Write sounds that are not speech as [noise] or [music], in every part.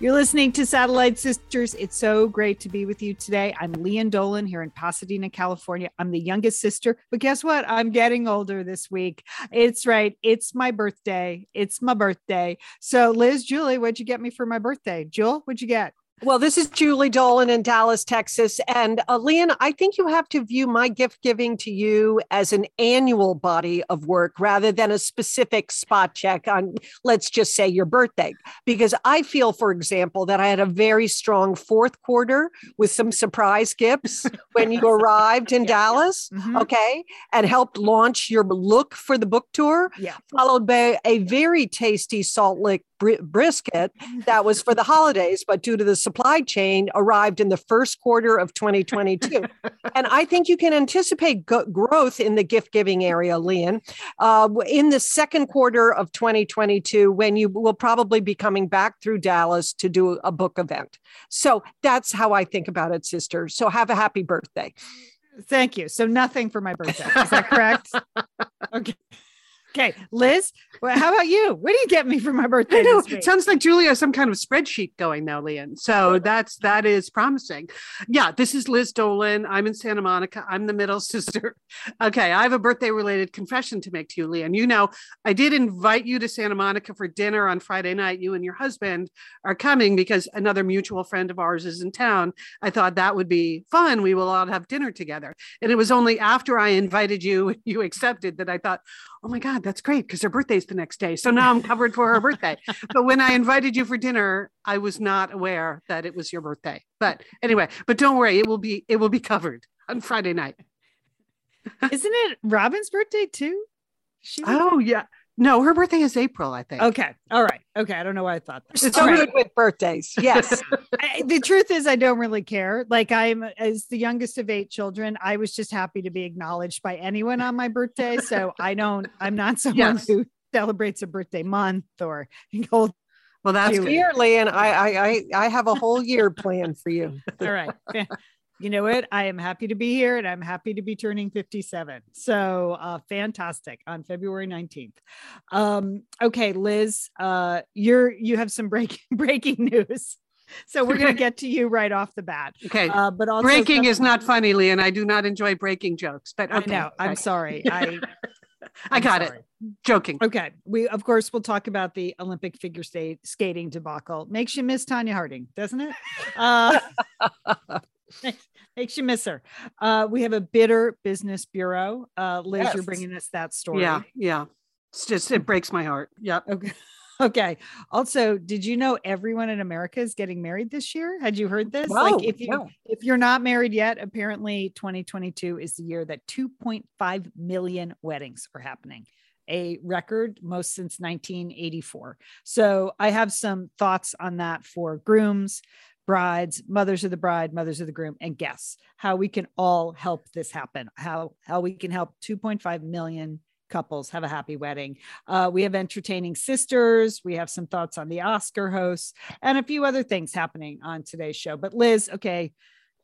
You're listening to Satellite Sisters. It's so great to be with you today. I'm Lian Dolan here in Pasadena, California. I'm the youngest sister, but guess what? I'm getting older this week. It's right. It's my birthday. It's my birthday. So, Liz, Julie, what'd you get me for my birthday? Jewel, what'd you get? Well, this is Julie Dolan in Dallas, Texas. And uh, Lian, I think you have to view my gift giving to you as an annual body of work rather than a specific spot check on, let's just say, your birthday. Because I feel, for example, that I had a very strong fourth quarter with some surprise gifts [laughs] when you arrived in Yeah. Dallas, Mhm. okay, and helped launch your look for the book tour, Yeah. followed by a very tasty Salt Lick bri- brisket that was for the holidays, but due to the supply chain, arrived in the first quarter of 2022. [laughs] and I think you can anticipate go- growth in the gift giving area, Lian, uh, in the second quarter of 2022, when you will probably be coming back through Dallas to do a book event. So that's how I think about it, sister. So have a happy birthday. Thank you. So, nothing for my birthday. Is that correct? [laughs] okay. Okay. Liz, well, how about you? What do you get me for my birthday? I know it sounds like Julia has some kind of spreadsheet going now, Lian. So that's that is promising. Yeah, this is Liz Dolan. I'm in Santa Monica. I'm the middle [laughs] sister. Okay, I have a birthday related confession to make to you, Lian. You know, I did invite you to Santa Monica for dinner on Friday night. You and your husband are coming because another mutual friend of ours is in town. I thought that would be fun. We will all have dinner together. And it was only after I invited you, you accepted that I thought, oh my God, that's great because her birthday's the next day. So now I'm covered for her birthday. [laughs] But when I invited you for dinner, I was not aware that it was your birthday. But anyway, but don't worry, it will be it will be covered on Friday night. [laughs] Isn't it Robin's birthday too? She Oh yeah. No, her birthday is April, I think. Okay. All right. Okay. I don't know why I thought that. So All right. good with birthdays. Yes. [laughs] I, the truth is, I don't really care. Like, I'm as the youngest of eight children. I was just happy to be acknowledged by anyone on my birthday. So [laughs] I don't. I'm not someone Yes. who celebrates a birthday month or gold. Well, that's Cute. good. Here, Lian, I, I, I, I have a whole year planned for you. All right. [laughs] You know what? I am happy to be here and I'm happy to be turning 57. So uh, fantastic on February 19th. Um, okay, Liz, uh, you're you have some breaking [laughs] breaking news. So we're gonna [laughs] get to you right off the bat. Okay. Uh, but also breaking is not funny, Lee, and I do not enjoy breaking jokes. But I know. I'm okay. sorry. [laughs] I I got sorry. it. Joking. Okay. We of course will talk about the Olympic figure skate skating debacle. Makes you miss Tonya Harding, doesn't it? Uh, makes- you miss her. Uh, we have a bitter business bureau. Uh, Liz, you're bringing us that story. Yeah, yeah. It's just it breaks my heart. Yep. Okay. [laughs] Okay. Also, did you know everyone in America is getting married this year? Had you heard this? Wow, like if you if you're not married yet, apparently 2022 is the year that 2.5 million weddings are happening. A record most since 1984. So I have some thoughts on that for grooms, brides, mothers of the bride, mothers of the groom, and guests, how we can all help this happen, how how we can help 2.5 million couples have a happy wedding. Uh, we have entertaining sisters. We have some thoughts on the Oscar hosts and a few other things happening on today's show. But Liz, okay,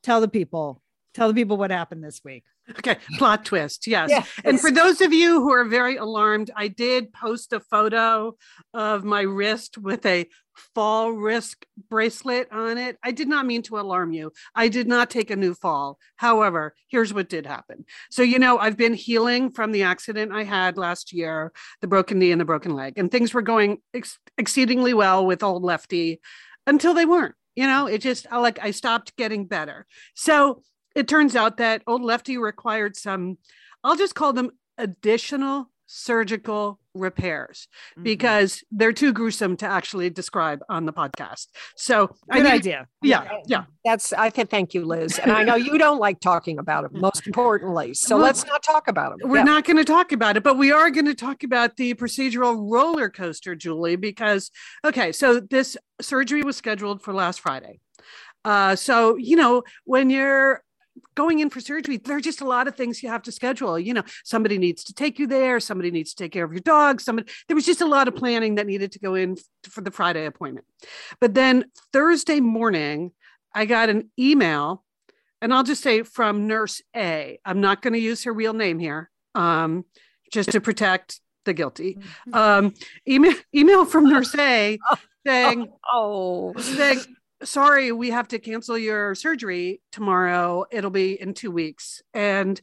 tell the people, tell the people what happened this week. Okay. Plot twist. Yes. Yeah. And for those of you who are very alarmed, I did post a photo of my wrist with a fall risk bracelet on it. I did not mean to alarm you. I did not take a new fall. However, here's what did happen. So, you know, I've been healing from the accident I had last year, the broken knee and the broken leg, and things were going ex- exceedingly well with old lefty until they weren't. You know, it just like I stopped getting better. So it turns out that old lefty required some, I'll just call them additional surgical repairs Mm-hmm. because they're too gruesome to actually describe on the podcast. So I good need- idea. Yeah, yeah. That's, I can thank you, Liz. And I know you don't like talking about it, most importantly. So Well, let's not talk about it. We're not going to talk about it, but we are going to talk about the procedural roller coaster, Julie, because, okay, so this surgery was scheduled for last Friday. Uh, so, you know, when you're going in for surgery, there are just a lot of things you have to schedule. You know, somebody needs to take you there, somebody needs to take care of your dog, somebody there was just a lot of planning that needed to go in for the Friday appointment. But then Thursday morning, I got an email, and I'll just say from nurse A. I'm not going to use her real name here, um, just to protect the guilty. Mm-hmm. Um, email email from nurse A [laughs] saying, Oh, saying, sorry, we have to cancel your surgery tomorrow. It'll be in two weeks. And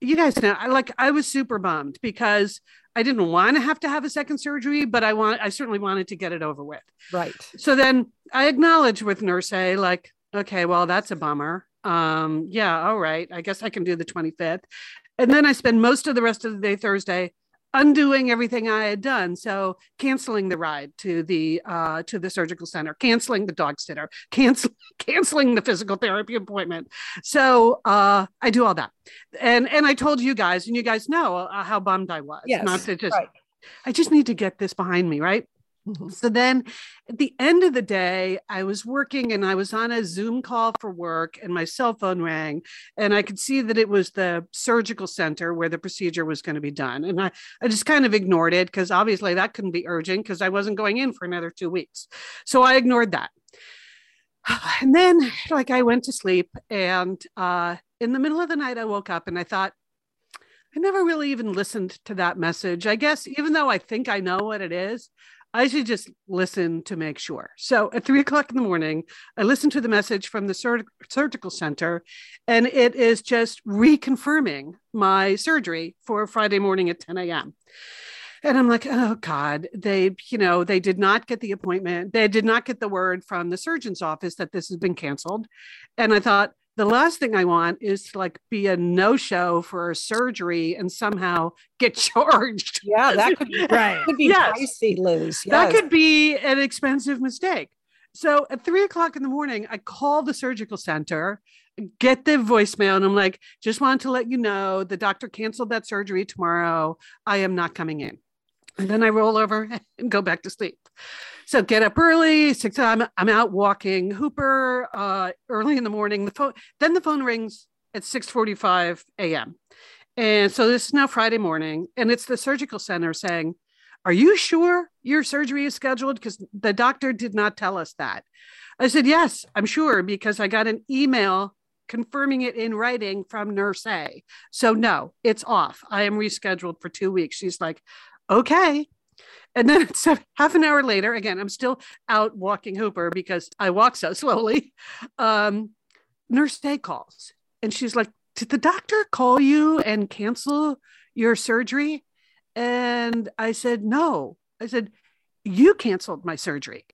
you guys know, I like I was super bummed because I didn't want to have to have a second surgery, but I want I certainly wanted to get it over with. right. So then I acknowledged with nurse A, like, okay, well, that's a bummer. Um, yeah, all right. I guess I can do the 25th. And then I spend most of the rest of the day Thursday undoing everything I had done. So canceling the ride to the uh, to the surgical center, canceling the dog sitter, [laughs] cancel canceling the physical therapy appointment. So uh, I do all that, and and I told you guys, and you guys know uh, how bummed I was. Yes, not to just right. I just need to get this behind me, right? Mhm. So then at the end of the day, I was working and I was on a Zoom call for work, and my cell phone rang. And I could see that it was the surgical center where the procedure was going to be done. And I, I just kind of ignored it because obviously that couldn't be urgent because I wasn't going in for another two weeks. So I ignored that. [sighs] And then, like, I went to sleep, and uh, in the middle of the night, I woke up and I thought, I never really even listened to that message. I guess even though I think I know what it is, I should just listen to make sure. So at three o'clock in the morning, I listened to the message from the sur- surgical center, and it is just reconfirming my surgery for Friday morning at 10 a.m. And I'm like, oh God, they, you know, they did not get the appointment. They did not get the word from the surgeon's office that this has been canceled. And I thought, the last thing I want is to like be a no-show for a surgery and somehow get [laughs] charged. Yeah, that could be, Right. could be Yes. pricey, Liz. That could be an expensive mistake. So at three o'clock in the morning, I call the surgical center, get the voicemail, and I'm like, just wanted to let you know the doctor canceled that surgery tomorrow. I am not coming in. And then I roll over [laughs] and go back to sleep. So get up early, six. I'm I'm out walking Hooper uh, early in the morning. The phone then the phone rings at 6:45 a.m. And so this is now Friday morning, and it's the surgical center saying, Are you sure your surgery is scheduled? Because the doctor did not tell us that. I said, Yes, I'm sure, because I got an email confirming it in writing from nurse A. So, no, it's off. I am rescheduled for two weeks. She's like, Okay. And then [laughs] a- half an hour later, again, I'm still out walking Hooper because I walk so slowly. Um, nurse A calls and she's like, Did the doctor call you and cancel your surgery? And I said, No. I said, You canceled my surgery.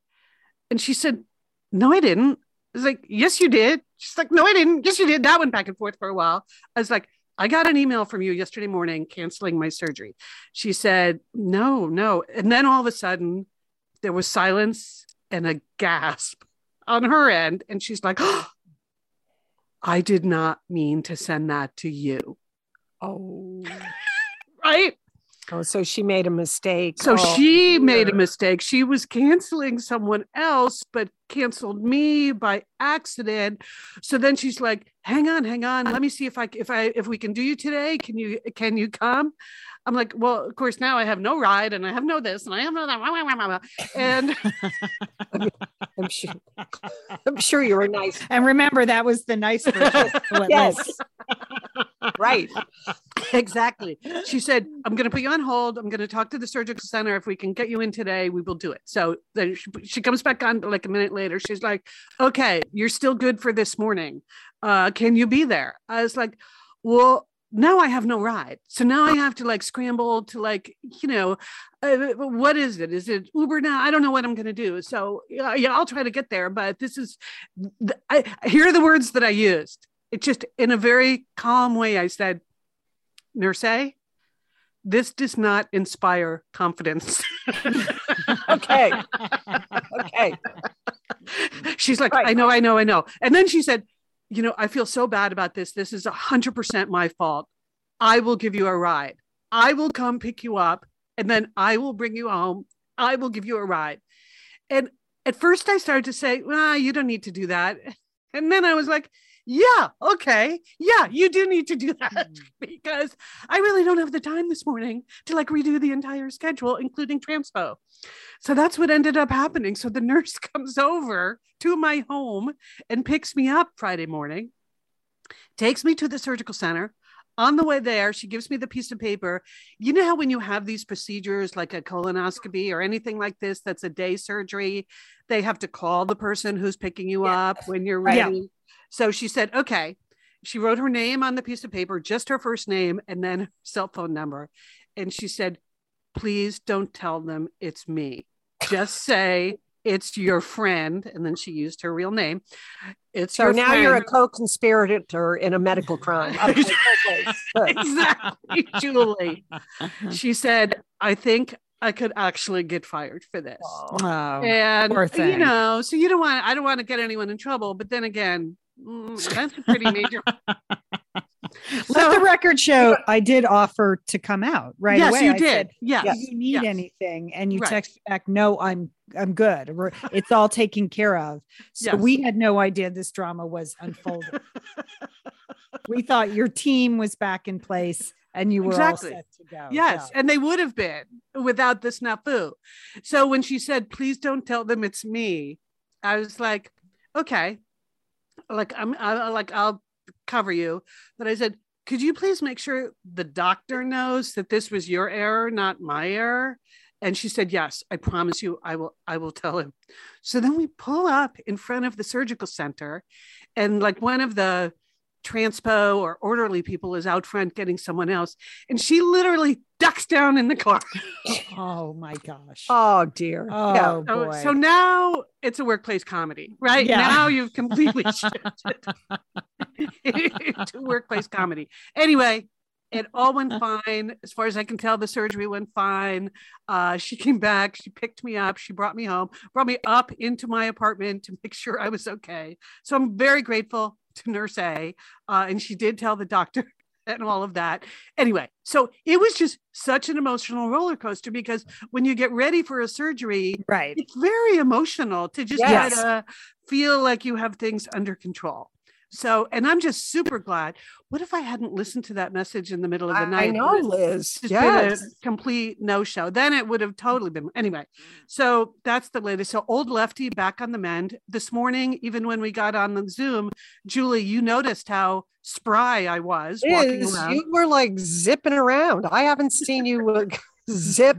And she said, No, I didn't. I was like, Yes, you did. She's like, No, I didn't. Yes, you did. That went back and forth for a while. I was like, I got an email from you yesterday morning canceling my surgery. She said, No, no. And then all of a sudden, there was silence and a gasp on her end. And she's like, [gasps] I did not mean to send that to you. Oh. [laughs] Right. Oh, so she made a mistake. So Oh, she made a mistake. She was canceling someone else, but canceled me by accident. So then she's like, "Hang on, hang on. Let me see if I if I if we can do you today. Can you can you come?" I'm like, "Well, of course now I have no ride and I have no this and I have no that." And [laughs] I'm sure. I'm sure you were nice. And remember, that was the nice version. [laughs] Yes. Right. exactly. She said, I'm going to put you on hold. I'm going to talk to the surgical center. If we can get you in today, we will do it. So then she, she comes back on like a minute later. She's like, okay, you're still good for this morning. Uh, can you be there? I was like, well, now I have no ride. So now I have to like scramble to like, you know, uh, what is it? Is it Uber now? I don't know what I'm going to do. So yeah, yeah, I'll try to get there. But this is, I, here are the words that I used. It just in a very calm way, I said, Nurse A, this does not inspire confidence. [laughs] Okay. Okay. [laughs] She's like, Right. I know, I know, I know. And then she said, You know, I feel so bad about this. This is 100% my fault. I will give you a ride. I will come pick you up and then I will bring you home. I will give you a ride. And at first I started to say, Well, you don't need to do that. And then I was like, yeah, okay. Yeah, you do need to do [laughs] that Mm. because I really don't have the time this morning to like redo the entire schedule, including transpo. So that's what ended up happening. So the nurse [laughs] comes over to my home and picks me up Friday morning, takes me to the surgical center. On the way there, she gives me the piece of paper. You know how when you have these procedures like a colonoscopy or anything like this that's a day surgery, they have to call the person who's picking you Yeah. up when you're Yeah. Ready. So she said, okay. She wrote her name on the piece of paper, just her first name, and then her cell phone number. And she said, please don't tell them it's me. Just [laughs] say it's your friend. And then she used her real name. It's So your now you're a co-conspirator in a medical crime. [laughs] Okay, okay, [laughs] good. exactly, Julie. She said, I think I could actually get fired for this. Oh, and poor you know, so you don't want I don't want to get anyone in trouble, but then again, mm, that's a pretty major. [laughs] let the record show I did offer to come out right yes, away. you I did. said, yes. "Do you need yes. anything? And you Right. text back, no, I'm I'm good. It's all taken care of. So Yes. we had no idea this drama was unfolding. [laughs] we thought your team was back in place and you were Exactly. all set to go. Yes, and they would have been without the snafu. So when she said, "Please don't tell them it's me," I was like, "Okay, like I'm, I, like I'll cover you." But I said, "Could you please make sure the doctor knows that this was your error, not my error?" And she said, "Yes, I promise you, I will. I will tell him." So then we pull up in front of the surgical center, and like one of the transpo or orderly people is out front getting someone else and she literally ducks down in the car Oh my gosh. [laughs] Oh dear. Oh yeah. so, boy. so now it's a workplace comedy right Yeah. now you've completely [laughs] shifted [laughs] to workplace comedy anyway it all went fine as far as i can tell the surgery went fine uh, she came back she picked me up she brought me home brought me up into my apartment to make [laughs] sure i was okay so i'm very grateful to nurse a uh, and she did tell the doctor [laughs] and all of that anyway so it was just such an emotional roller coaster because when you get ready for a surgery right. it's very emotional to just Yes. try to feel like you have things under control. So, and I'm just super glad. What if I hadn't listened to that message in the middle of the I night? I know, Liz. just Yes. a complete no show. Then it would have totally been anyway. So that's the latest. So old lefty back on the mend this morning. Even when we got on the Zoom, Julie, you noticed how spry I was walking Liz, around. you were like zipping around. I haven't seen you uh, [laughs] zip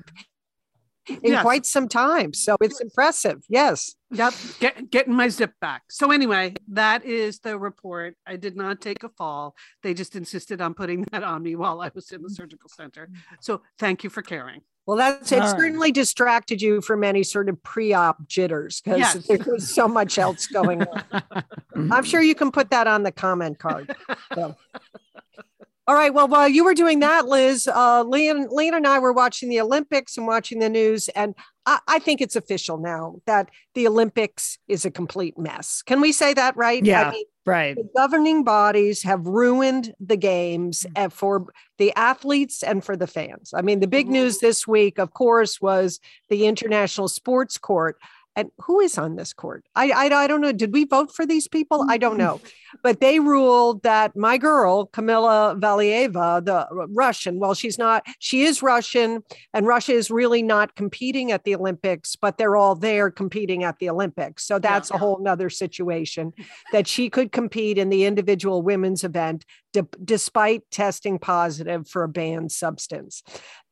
in Yes. quite some time. So it's impressive. Yes. Yep, get, getting my zip back. So anyway, that is the report. I did not take a fall. They just insisted on putting that on me while I was in the surgical center. So thank you for caring. Well, that's it. All right. Certainly distracted you from any sort of pre-op jitters because Yes. there was so much else going on. [laughs] I'm sure you can put that on the comment card. So. [laughs] All right. Well, while you were doing that, Liz, uh, Lian, Lian and I were watching the Olympics and watching the news, and I, I think it's official now that the Olympics is a complete mess. Can we say that, right? Yeah. I mean, Right. the governing bodies have ruined the games Mm. and for the athletes and for the fans. I mean, the big news Mm-hmm. this week, of course, was the International Sports Court. And who is on this court? I, I, I don't know. Did we vote for these people? I don't know. [laughs] But they ruled that my girl, Kamila Valieva, the Russian, well, she's not, she is Russian, and Russia is really not competing at the Olympics, but they're all there competing at the Olympics. So that's a whole nother situation that she could compete in the individual women's event de- despite testing positive for a banned substance.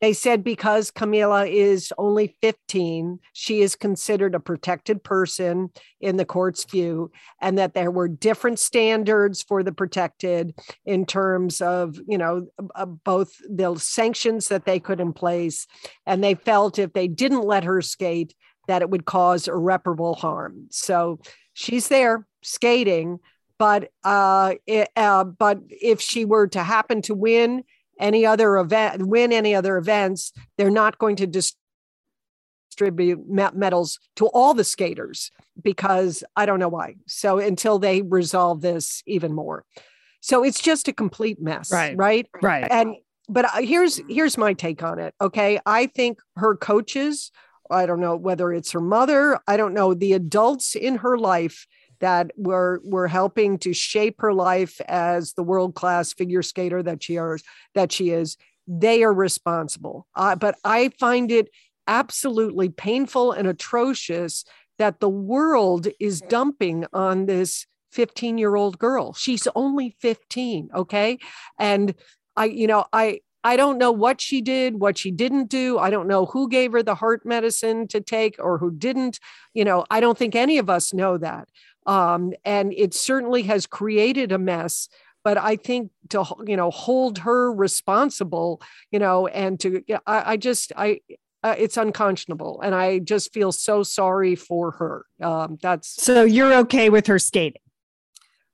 They said because Kamila is only 15, she is considered a protected person in the court's view, and that there were different standards for the protected in terms of, you know, uh, both the sanctions that they could in place. And they felt if they didn't let her skate, that it would cause irreparable harm. So she's there skating, but uh, it, uh, but if she were to happen to win any other event, win any other events, they're not going to distribute medals to all the skaters because I don't know why. So until they resolve this even more, so it's just a complete mess, Right. Right. Right. And but uh, here's here's my take on it. Okay, I think her coaches. I don't know whether it's her mother. I don't know the adults in her life that were were helping to shape her life as the world class figure skater that she is that she is they are responsible uh, but i find it absolutely painful and atrocious that the world is dumping on this 15 year old girl she's only 15 okay and i you know i I don't know what she did, what she didn't do. I don't know who gave her the heart medicine to take or who didn't. You know, I don't think any of us know that. Um, and it certainly has created a mess. But I think to you know hold her responsible, you know, and to I, I just I uh, it's unconscionable, and I just feel so sorry for her. Um, that's so you're okay with her skating.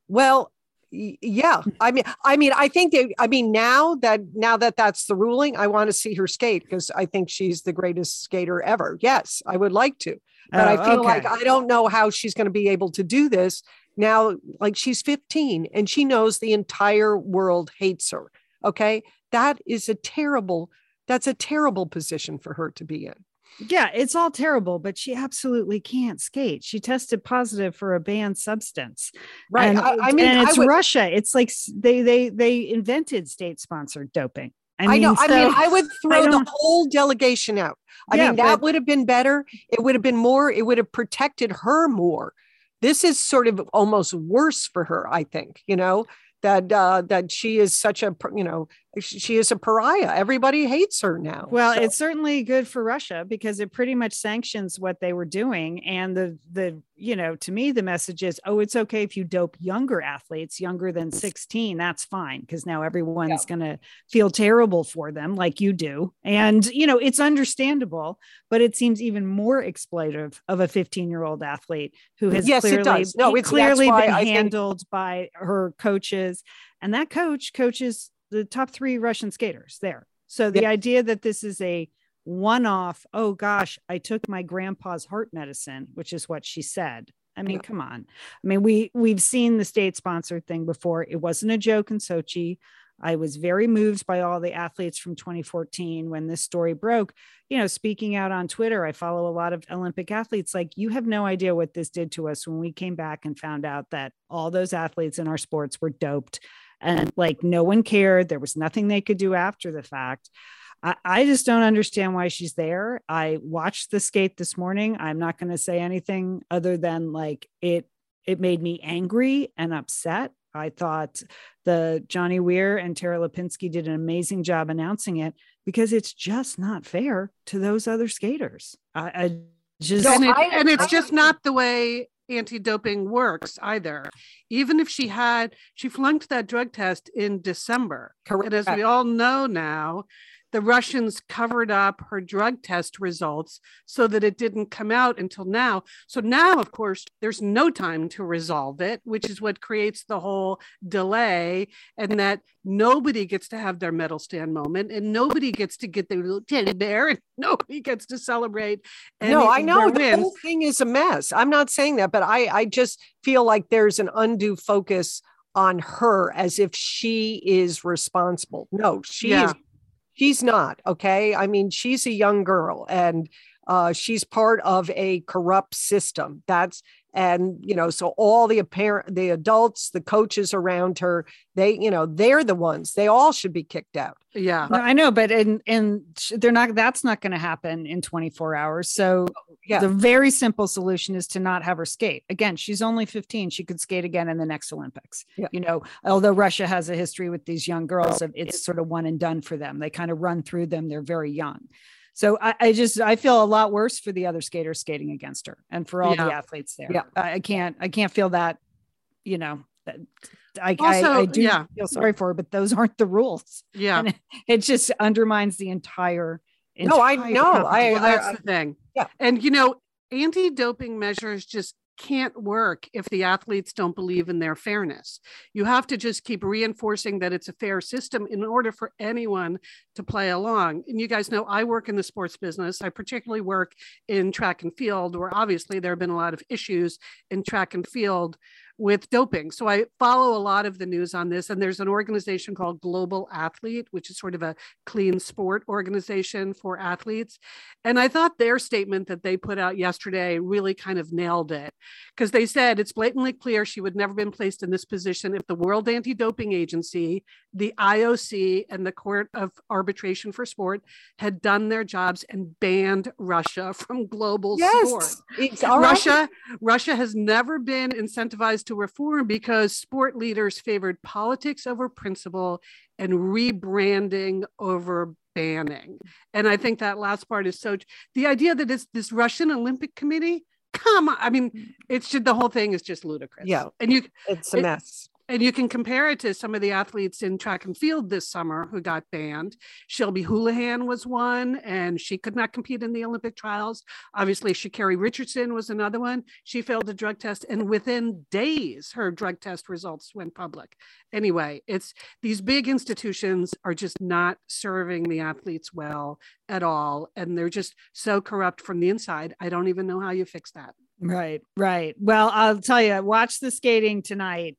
Well, yeah mm. i mean i mean i think they, i mean now that now that that's the ruling i want to see her skate because i think she's the greatest skater ever. Yes i would like to but oh, i feel okay. like i don't know how she's going to be able to do this now like she's 15 and she knows the entire world hates her okay? That is a terrible that's a terrible position for her to be in yeah, it's all terrible, but she absolutely can't skate. She tested positive for a banned substance. Right. And, I, I mean, and it's would, Russia. It's like they they they invented state sponsored doping. I, mean, I know. So, I mean, [laughs] I would throw I the whole delegation out. I yeah, mean, that but, would have been better. It would have been more. It would have protected her more. This is sort of almost worse for her. I think. You know that uh, that she is such a you know she is a pariah. Everybody hates her now. Well, so. it's certainly good for Russia because it pretty much sanctions what they were doing. And the the you know, to me, the message is, oh, it's okay if you dope younger athletes, younger than 16. That's fine because now everyone's yeah. gonna feel terrible for them, like you do. And you know, it's understandable, but it seems even more exploitive of a 15 year old athlete who has yes, clearly, it does. No, it's clearly been I handled think- by her coaches. And that coach coaches the top three Russian skaters there. So the idea that this is a one off, oh gosh, I took my grandpa's heart medicine, which is what she said. I mean, come on. I mean, we we've seen the state sponsored thing before. It wasn't a joke in Sochi. I was very moved by all the athletes from 2014 when this story broke. You know, speaking out on Twitter, I follow a lot of Olympic athletes. Like, you have no idea what this did to us when we came back and found out that all those athletes in our sports were doped and like no one cared. There was nothing they could do after the fact. I, I just don't understand why she's there. I watched the skate this morning. I'm not going to say anything other than like it. It made me angry and upset. I thought the Johnny Weir and Tara Lipinski did an amazing job announcing it because it's just not fair to those other skaters. I, I just and, it, and it's just not the way anti-doping works either even if she had she flunked that drug test in december Correct. and as we all know now the Russians covered up her drug test results so that it didn't come out until now. So now, of course, there's no time to resolve it, which is what creates the whole delay, and that nobody gets to have their medal stand moment, and nobody gets to get their little teddy bear, and [laughs] nobody gets to celebrate. No, I know the wins. whole thing is a mess. I'm not saying that, but I, I just feel like there's an undue focus on her as if she is responsible. No, she yeah. is she's not okay? I mean she's a young girl and uh, she's part of a corrupt system. That's and you know so all the apparent the adults the coaches around her they you know they're the ones they all should be kicked out. Yeah. No, i know but and and they're not that's not going to happen in 24 hours. So oh, yeah. the very simple solution is to not have her skate. Again she's only 15 she could skate again in the next olympics. Yeah. you know although russia has a history with these young girls of it's sort of one and done for them. They kind of run through them they're very young so I, I, just I feel a lot worse for the other skaters skating against her and for all yeah. the athletes there. Yeah. I, I, can't I can't feel that, you know, I, also, I, I, do yeah. feel sorry for her, but those aren't the rules. Yeah. And it, it just undermines the entire, entire No, I know. I, well, that's the thing. Yeah. And you know, anti-doping measures just can't work if the athletes don't believe in their fairness. You have to just keep reinforcing that it's a fair system in order for anyone to play along. And you guys know I work in the sports business. I particularly work in track and field, where obviously there have been a lot of issues in track and field with doping. So I follow a lot of the news on this. And there's an organization called Global Athlete, which is sort of a clean sport organization for athletes. And I thought their statement that they put out yesterday really kind of nailed it because they said it's blatantly clear she would never been placed in this position if the World Anti Doping Agency, the IOC, and the Court of Arbitration for Sport had done their jobs and banned Russia from global yes, sport. It's all right. Russia, Russia has never been incentivized to reform because sport leaders favored politics over principle and rebranding over banning. And I think that last part is so the idea that it's this Russian Olympic Committee. Come on. I mean, mm. it's just the whole thing is just ludicrous. Yeah. And you It's a it- mess. And you can compare it to some of the athletes in track and field this summer who got banned. Shelby Houlihan was one, and she could not compete in the Olympic trials. Obviously, Sha'Carri Richardson was another one. She failed a drug test, and within days, her drug test results went public. Anyway, it's these big institutions are just not serving the athletes well at all, and they're just so corrupt from the inside. I don't even know how you fix that. Right, right. Well, I'll tell you, watch the skating tonight.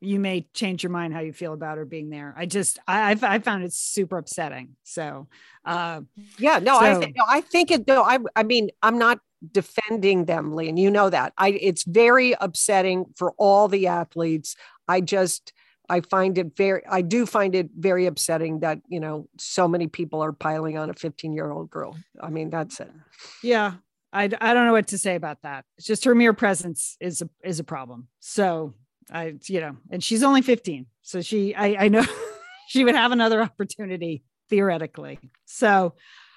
You may change your mind how you feel about her being there. I just, I, I've, found it super upsetting. So, uh, Yeah, no, I, th- no, I think it. No, I, I mean, I'm not defending them, Lee, and you know that. I, it's very upsetting for all the athletes. I just, I find it very, I do find it very upsetting that you know so many people are piling on a 15 year old girl. I mean, that's it. yeah, I, I don't know what to say about that. It's just her mere presence is a, is a problem. So I, you know, and she's only 15. So she, I, I know [laughs] she would have another opportunity theoretically. So,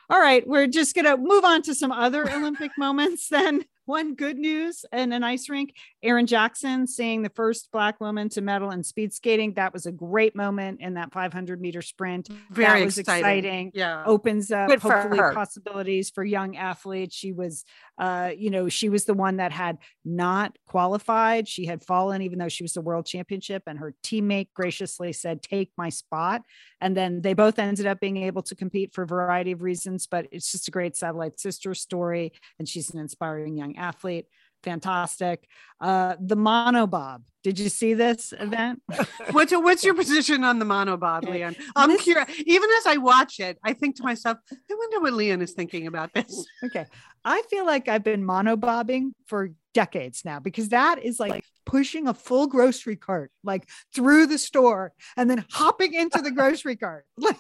all right, we're just going to move on to some other Olympic moments then. One good news and an ice rink. Erin Jackson seeing the first Black woman to medal in speed skating. That was a great moment in that 500 meter sprint. Very that was exciting. exciting Yeah. opens up Good hopefully her. possibilities for young athletes. She was, uh, you know, she was the one that had not qualified. She had fallen, even though she was the world championship, and her teammate graciously said, "Take my spot." And then they both ended up being able to compete for a variety of reasons. But it's just a great satellite sister story, and she's an inspiring young athlete. Fantastic. Uh, the monobob. Did you see this event? [laughs] What's your, what's your position on the monobob, Lian? I'm This- curious. Even as I watch it, I think to myself, I wonder what Lian is thinking about this. Okay. I feel like I've been monobobbing for decades now because that is like pushing a full grocery cart like through the store and then hopping into the [laughs] grocery cart. [laughs] Like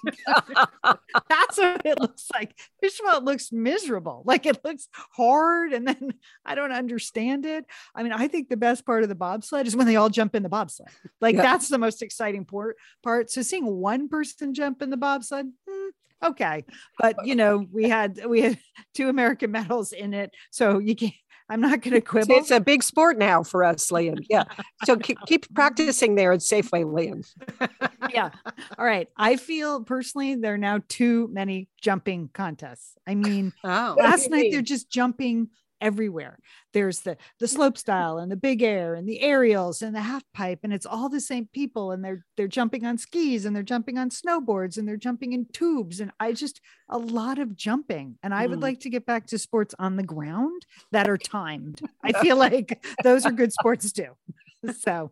that's what it looks like. First of all, it looks miserable. Like it looks hard and then [laughs] I don't understand it. I mean, I think the best part of the bobsled is when they all jump in the bobsled. Like Yeah. that's the most exciting part part. So seeing one person jump in the bobsled, hmm, okay. But you know, we had we had two American medals in it. So you can't, I'm not going to quibble. it's a big sport now for us, Lian. Yeah. So [laughs] keep, keep practicing there at Safeway, Lian. yeah. All right. I feel personally there are now too many jumping contests. I mean, Oh, last night they're just jumping everywhere. There's the the slope style and the big air and the aerials and the half pipe and it's all the same people and they're they're jumping on skis and they're jumping on snowboards and they're jumping in tubes and I just a lot of jumping and I would Mm. like to get back to sports on the ground that are timed. I feel like those are good sports too. [laughs] So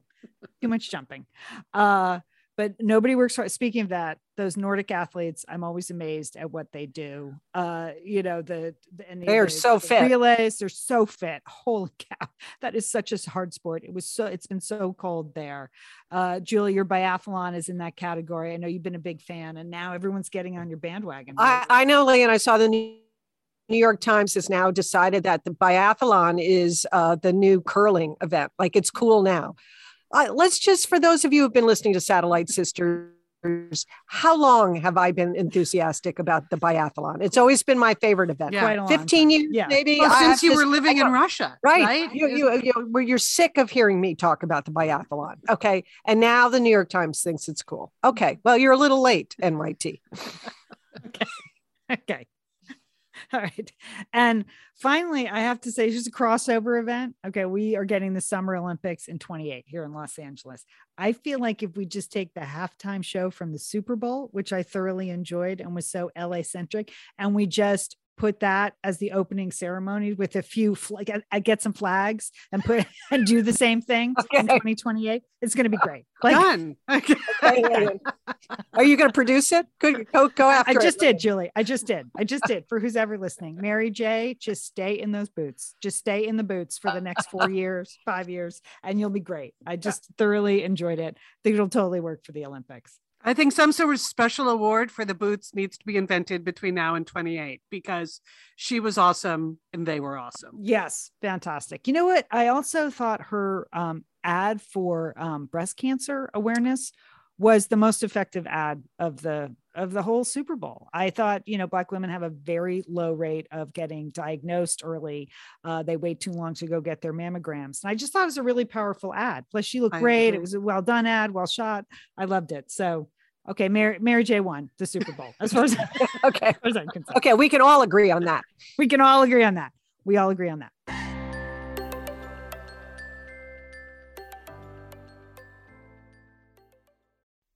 too much jumping. Uh but nobody works hard. Speaking of that, those Nordic athletes, I'm always amazed at what they do. Uh, you know, the, the and the- They are the- so the fit. Relays, they're so fit. [laughs] Holy cow. That is such a hard sport. It was so it's been so cold there. Uh, Julie, your biathlon is in that category. I know you've been a big fan, and now everyone's getting on your bandwagon. I, I know, Lee, and I saw the New New York Times has now decided that the biathlon is uh, the new curling event. Like it's cool now. Uh, let's just, for those of you who've been listening to Satellite Sisters, how long have I been enthusiastic about the biathlon? It's always been my favorite event. Yeah. Quite 15 time. years, Yeah. maybe. well, since you this- were living in. Russia, Right. right? You, you, you, well, you're sick of hearing me talk about the biathlon. Okay. And now the New York Times thinks it's cool. Okay. Well, you're a little late, NYT. [laughs] okay. [laughs] All right. And finally, I have to say, just a crossover event. Okay. We are getting the Summer Olympics in 28 here in Los Angeles. I feel like if we just take the halftime show from the Super Bowl, which I thoroughly enjoyed and was so LA centric, and we just put that as the opening ceremony with a few like I get some flags and put [laughs] and do the same thing okay. in 2028 it's going to be great. [laughs] Like, done [laughs] are you going to produce it? Go, go, go after i just it. did julie. I just did. I just did for who's ever listening. Mary j just stay in those boots. Just stay in the boots for the next four years five years and you'll be great. I just thoroughly enjoyed it. I think it'll totally work for the olympics I think some sort of special award for the boots needs to be invented between now and 28 because she was awesome and they were awesome. Yes, fantastic. You know what? I also thought her um, ad for um, breast cancer awareness was the most effective ad of the of the whole Super Bowl. I thought, you know, black women have a very low rate of getting diagnosed early. Uh, they wait too long to go get their mammograms. And I just thought it was a really powerful ad. Plus, she looked great. It was a well done ad, well shot. I loved it. So, okay, Mary, Mary J won the Super Bowl. As far as [laughs] okay, [laughs] as far as okay, we can all agree on that. We can all agree on that. We all agree on that.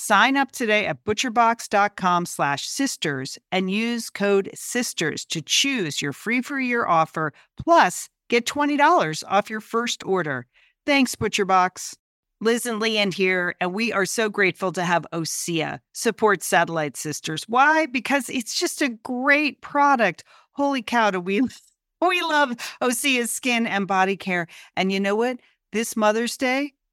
Sign up today at butcherbox.com slash sisters and use code SISTERS to choose your free for year offer, plus get $20 off your first order. Thanks, ButcherBox. Liz and Lian here, and we are so grateful to have OSEA support Satellite Sisters. Why? Because it's just a great product. Holy cow, do we, [laughs] we love OSEA's skin and body care. And you know what? This Mother's Day,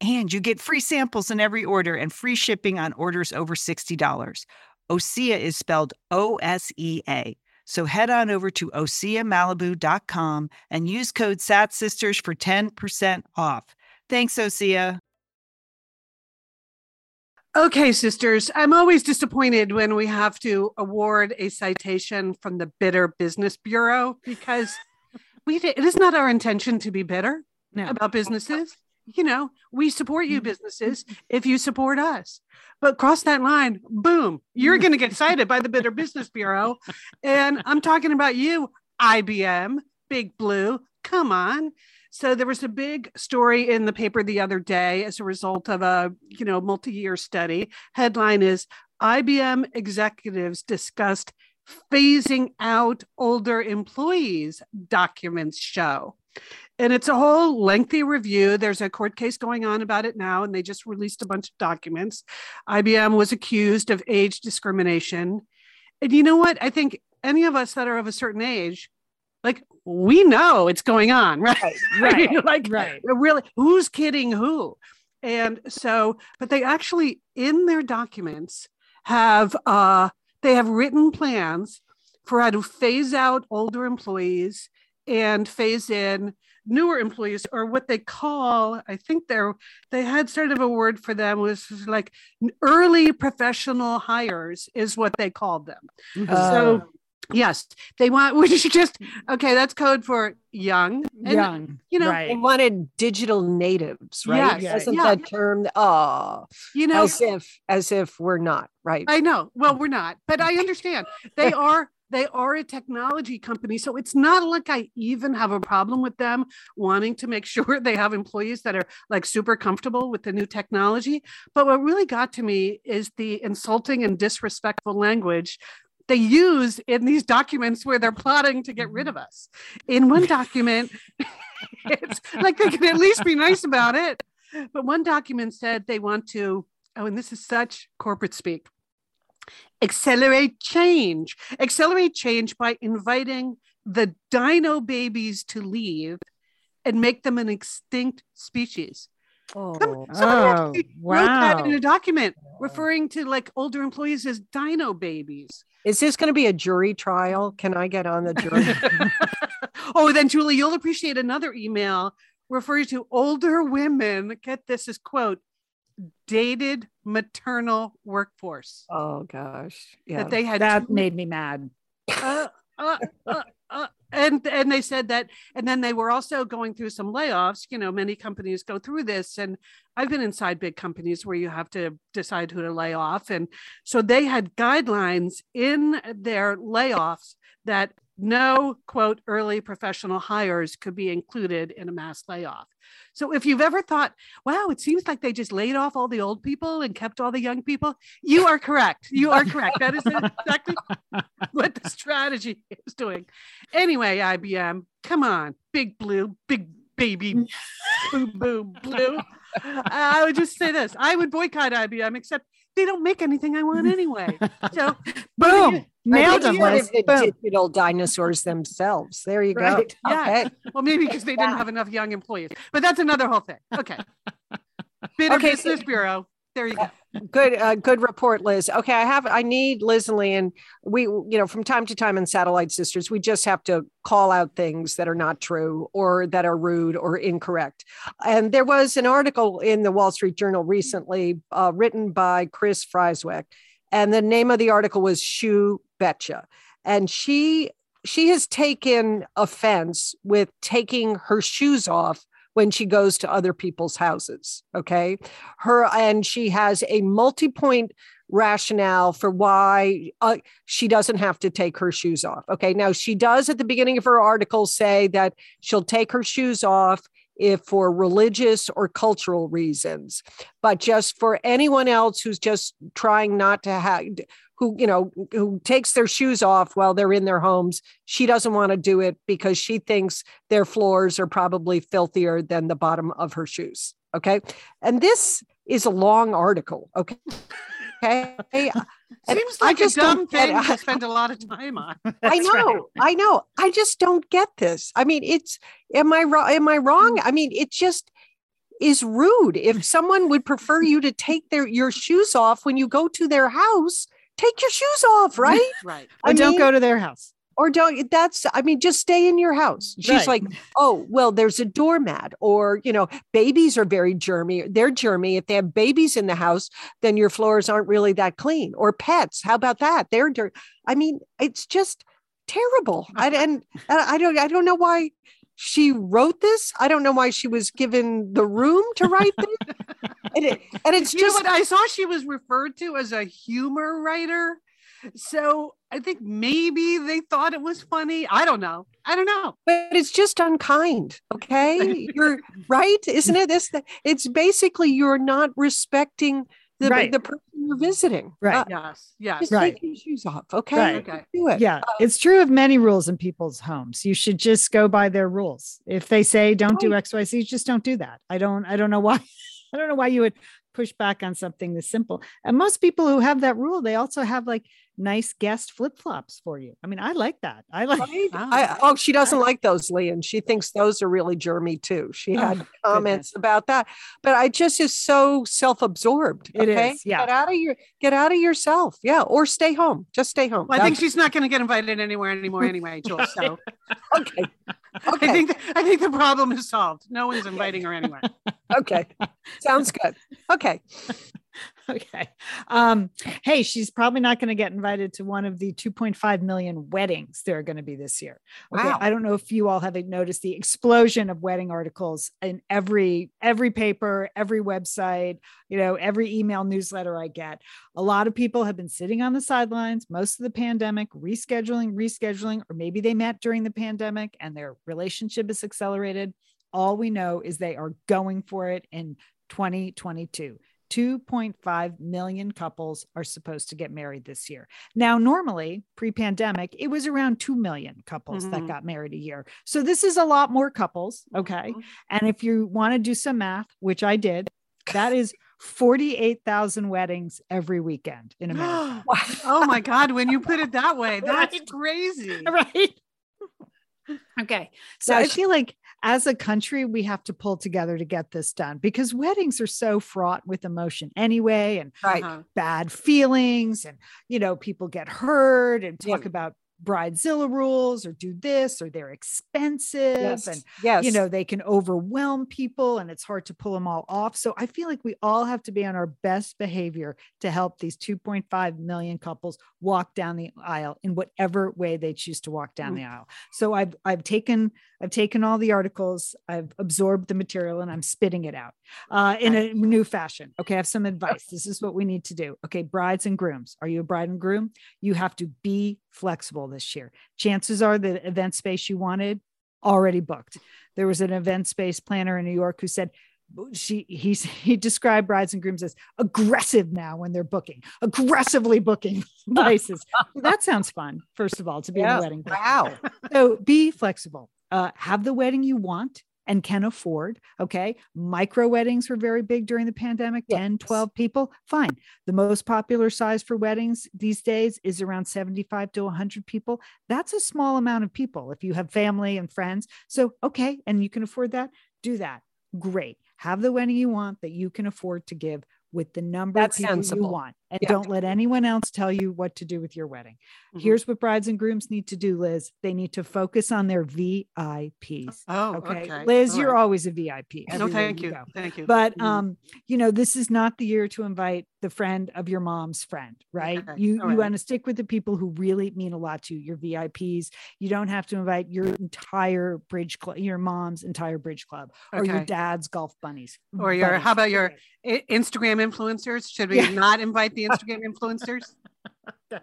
And you get free samples in every order and free shipping on orders over $60. Osea is spelled O S E A. So head on over to OseaMalibu.com and use code SATSisters for 10% off. Thanks, Osea. Okay, sisters, I'm always disappointed when we have to award a citation from the Bitter Business Bureau because we it is not our intention to be bitter No. about businesses. You know, we support you mm-hmm. businesses if you support us. But cross that line, boom, you're going to get cited by the Bitter Business Bureau. And I'm talking about you, IBM, Big Blue. Come on. So there was a big story in the paper the other day as a result of a, you know, multi-year study. Headline is IBM executives discussed phasing out older employees, documents show. And it's a whole lengthy review. There's a court case going on about it now, and they just released a bunch of documents. IBM was accused of age discrimination. And you know what? I think any of us that are of a certain age, like we know it's going on, [laughs] right? Right. [laughs] like Right. really, who's kidding who? And so, but they actually in their documents have uh they have written plans for how to phase out older employees and phase in newer employees or what they call i think they're they had sort of a word for them was like early professional hires is what they called them mm-hmm. so oh. yes they want [laughs] which is just mm-hmm. okay that's code for young and, Young. you know, right. They wanted digital natives, right? Yes, Isn't yeah. that term? Oh, you know as if as if we're not right. I know. Well, mm. we're not, but I mm. understand. They are they are a technology company, so it's not like I even have a problem with them wanting to make [laughs] sure they have employees that are like super comfortable with the new technology. But what really got to me is the insulting and disrespectful language they use in these documents where they're plotting to get rid of mm-hmm. us. In one document, [laughs] it's like they can at least be nice about it. But one document said they want to, oh, and this is such corporate speak accelerate change. Accelerate change by inviting the dino babies to leave and make them an extinct species. Oh, Somebody Oh, actually wrote that in a document referring to like older employees as dino babies. is this going to be a jury trial? Can I get on the jury? [laughs] [laughs] oh, then Julie, you'll appreciate another email referring to older women. Get this as quote dated maternal workforce oh gosh, yeah. that they had That two- made me mad. uh, uh, uh, uh, and and they said that and then they were also going through some layoffs you know many companies go through this and i've been inside big companies where you have to decide who to lay off and so they had guidelines in their layoffs that no quote early professional hires could be included in a mass layoff. So if you've ever thought wow it seems like they just laid off all the old people and kept all the young people you are correct. You are correct. That is exactly [laughs] what the strategy is doing. Anyway, IBM, come on, big blue, big baby, [laughs] boom, boom, blue. I would just say this I would boycott IBM, except they don't make anything I want anyway. So, Boom. Nailed them, one Liz. of the Boom. digital dinosaurs themselves. There you Right, [laughs] go. yeah. Okay. well, maybe because they didn't have enough young employees, but that's another whole thing. Okay. Okay, Business Bureau. There you go. Good, uh, good report, Liz. Okay, I have, I need Liz and. We, you know, from time to time in Satellite Sisters, we just have to call out things that are not true or that are rude or incorrect. And there was an article in the Wall Street Journal recently, uh, written by Kris Frieswick, and the name of the article was "Shoe Betcha," and she she has taken offense with taking her shoes off when she goes to other people's houses. Okay her and she has a multi-point rationale for why uh, she doesn't have to take her shoes off okay now she does at the beginning of her article say that she'll take her shoes off if for religious or cultural reasons but just for anyone else who's just trying not to have who you know who takes their shoes off while they're in their homes she doesn't want to do it because she thinks their floors are probably filthier than the bottom of her shoes okay and this is a long article okay [laughs] okay Seems I like a just dumb don't thing it. to [laughs] spend a lot of time on. I That's right. know, I know. I just don't get this. I mean, it's am I wrong? Am I wrong? I mean, it's just is rude. If someone would prefer you to take their your shoes off when you go to their house, take your shoes off, [laughs] right? Right. Or I don't mean- go to their house. or don't that's i mean just stay in your house she's Right. like oh well there's a doormat or you know babies are very germy they're germy if they have babies in the house then your floors aren't really that clean or pets how about that they're dirt i mean it's just terrible [laughs] I, and and i don't i don't know why she wrote this i don't know why she was given the room to write this [laughs] and, it, and it's you just what I saw she was referred to as a humor writer. So I think maybe they thought it was funny. I don't know. I don't know. but it's just unkind okay [laughs] you're right isn't it this it's basically you're not respecting the, Right. the person you're visiting Right. Uh, Yes. Yes. just Right. take your shoes off okay Right. Okay. do it Yeah, it's true of many rules in people's homes. You should just go by their rules. If they say don't do X, Y, Z, just don't do that. I don't. I don't know why. [laughs] I don't know why you would push back on something this simple. And most people who have that rule, they also have like nice guest flip flops for you. I mean, I like that. I like. Right? Oh. [laughs] I, ah. oh, she doesn't like those, Lee, and she thinks those are really germy too. She Oh, had comments about that, but I just is so self-absorbed. It okay, is, yeah. Get out of your, get out of yourself, yeah, or stay home. Just stay home. Well, I think she's not going to get invited anywhere anymore anyway, Jules. So That's- [laughs] okay, I okay, think I think the problem is solved. No one's inviting her anywhere. okay. Sounds good. Okay. Okay. Um, hey, she's probably not going to get invited to one of the 2.5 million weddings there are going to be this year. Okay. Wow. I don't know if you all have noticed the explosion of wedding articles in every every paper, every website, you know, every email newsletter I get. A lot of people have been sitting on the sidelines most of the pandemic, rescheduling, rescheduling, or maybe they met during the pandemic and their relationship is accelerated. All we know is they are going for it in 2022. 2.5 million couples are supposed to get married this year. Now, normally pre pandemic, it was around 2 million couples that Mhm. got married a year. So, this is a lot more couples. Okay. Mhm. And if you want to do some math, which I did, that is 48,000 weddings every weekend in America. [gasps] oh my God! When you put it that way, [laughs] that's Right. crazy. right. [laughs] Okay. So I feel like as a country, we have to pull together to get this done because weddings are so fraught with emotion anyway, and Right. Uh-huh. bad feelings, and you know, people get hurt and talk Yeah. about bridezilla rules or do this or they're expensive Yes. and yes. you know they can overwhelm people and it's hard to pull them all off so i feel like we all have to be on our best behavior to help these 2.5 million couples walk down the aisle in whatever way they choose to walk down Mm. the aisle so i've i've taken i've taken all the articles i've absorbed the material and i'm spitting it out uh, in a new fashion okay i have some advice this is what we need to do okay brides and grooms are you a bride and groom you have to be flexible this year chances are the event space you wanted already booked. There was an event space planner in New York who said she he's he described brides and grooms as aggressive now when they're booking, aggressively booking [laughs] places. that sounds fun, first of all, to be in a wedding. wow. So be flexible. Uh, have the wedding you want and can afford. Okay. Micro weddings were very big during the pandemic 10, 12 people. Fine. The most popular size for weddings these days is around 75 to 100 people. That's a small amount of people if you have family and friends. So, okay. And you can afford that, do that. Great. Have the wedding you want that you can afford to give with the number That's of people sensible. you want. And Yeah. don't let anyone else tell you what to do with your wedding. Mhm. Here's what brides and grooms need to do, Liz. They need to focus on their VIPs. Oh, Okay. okay. Liz, All you're right. always a VIP. No, thank you. go. Thank you. But Mhm. um, you know, this is not the year to invite the friend of your mom's friend, right? Okay, You all you right. want to stick with the people who really mean a lot to you, your VIPs. You don't have to invite your entire bridge club, your mom's entire bridge club, or your dad's golf bunnies. Or your- how about your- Instagram influencers. Should we Yeah. not invite the Instagram influencers? [laughs]